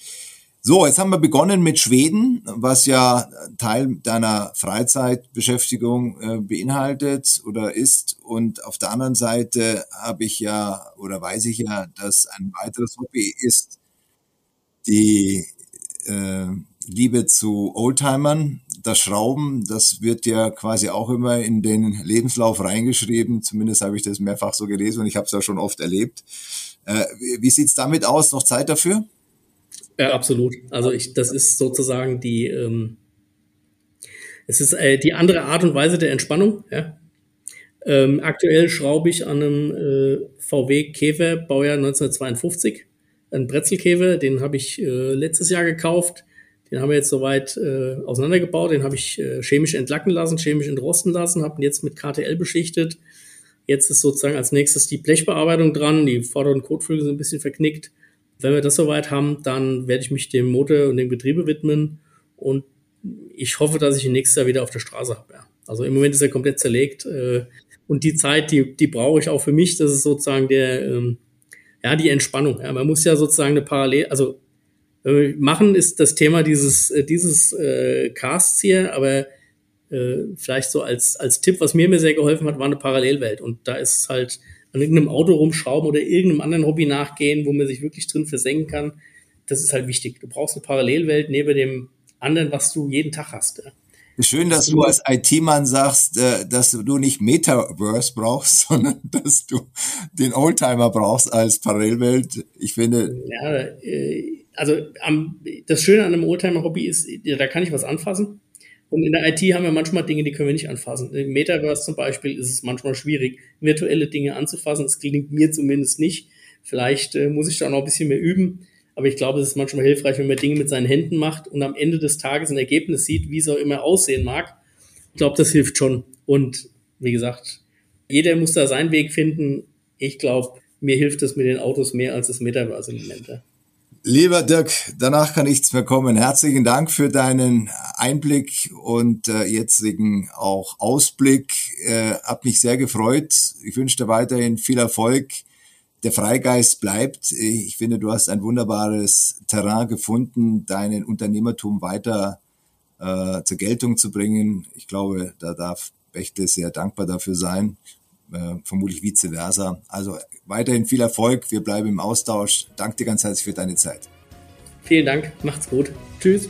So, jetzt haben wir begonnen mit Schweden, was ja Teil deiner Freizeitbeschäftigung äh, beinhaltet oder ist. Und auf der anderen Seite habe ich ja oder weiß ich ja, dass ein weiteres Hobby ist die äh, Liebe zu Oldtimern, das Schrauben. Das wird ja quasi auch immer in den Lebenslauf reingeschrieben. Zumindest habe ich das mehrfach so gelesen und ich habe es ja schon oft erlebt. Äh, wie sieht's damit aus? Noch Zeit dafür? Ja, absolut. Also ich, das ist sozusagen die, ähm, es ist äh, die andere Art und Weise der Entspannung. Ja. Ähm, aktuell schraube ich an einem äh, VW Käfer, Baujahr 1952, einen Brezelkäfer, den habe ich äh, letztes Jahr gekauft. Den haben wir jetzt soweit äh, auseinandergebaut, den habe ich äh, chemisch entlacken lassen, chemisch entrosten lassen, habe ihn jetzt mit KTL beschichtet. Jetzt ist sozusagen als nächstes die Blechbearbeitung dran, die vorderen Kotflügel sind ein bisschen verknickt. Wenn wir das soweit haben, dann werde ich mich dem Motor und dem Getriebe widmen und ich hoffe, dass ich ihn nächstes Jahr wieder auf der Straße habe. Ja. Also im Moment ist er komplett zerlegt äh, und die Zeit, die, die brauche ich auch für mich. Das ist sozusagen der, ähm, ja, die Entspannung. Ja. Man muss ja sozusagen eine Parallel, also äh, machen ist das Thema dieses, äh, dieses äh, Casts hier, aber äh, vielleicht so als, als Tipp, was mir mir sehr geholfen hat, war eine Parallelwelt. Und da ist halt an irgendeinem Auto rumschrauben oder irgendeinem anderen Hobby nachgehen, wo man sich wirklich drin versenken kann. Das ist halt wichtig. Du brauchst eine Parallelwelt neben dem anderen, was du jeden Tag hast. Ja. Schön, dass du als IT-Mann sagst, äh, dass du nicht Metaverse brauchst, <laughs> sondern dass du den Oldtimer brauchst als Parallelwelt. Ich finde. Ja, äh, also das Schöne an einem Oldtimer-Hobby ist, da kann ich was anfassen. Und in der IT haben wir manchmal Dinge, die können wir nicht anfassen. Im Metaverse zum Beispiel ist es manchmal schwierig, virtuelle Dinge anzufassen. Das klingt mir zumindest nicht. Vielleicht äh, muss ich da noch ein bisschen mehr üben. Aber ich glaube, es ist manchmal hilfreich, wenn man Dinge mit seinen Händen macht und am Ende des Tages ein Ergebnis sieht, wie es auch immer aussehen mag. Ich glaube, das hilft schon. Und wie gesagt, jeder muss da seinen Weg finden. Ich glaube, mir hilft es mit den Autos mehr als das Metaverse im Moment. Lieber Dirk, danach kann nichts mehr kommen. Herzlichen Dank für deinen Einblick und äh, jetzigen auch Ausblick. Äh, hab mich sehr gefreut. Ich wünsche dir weiterhin viel Erfolg. Der Freigeist bleibt. Ich finde, du hast ein wunderbares Terrain gefunden, deinen Unternehmertum weiter äh, zur Geltung zu bringen. Ich glaube, da darf Bechtle sehr dankbar dafür sein äh, vermutlich vice versa. Also weiterhin viel Erfolg, wir bleiben im Austausch. Danke dir ganz herzlich für deine Zeit. Vielen Dank, macht's gut. Tschüss.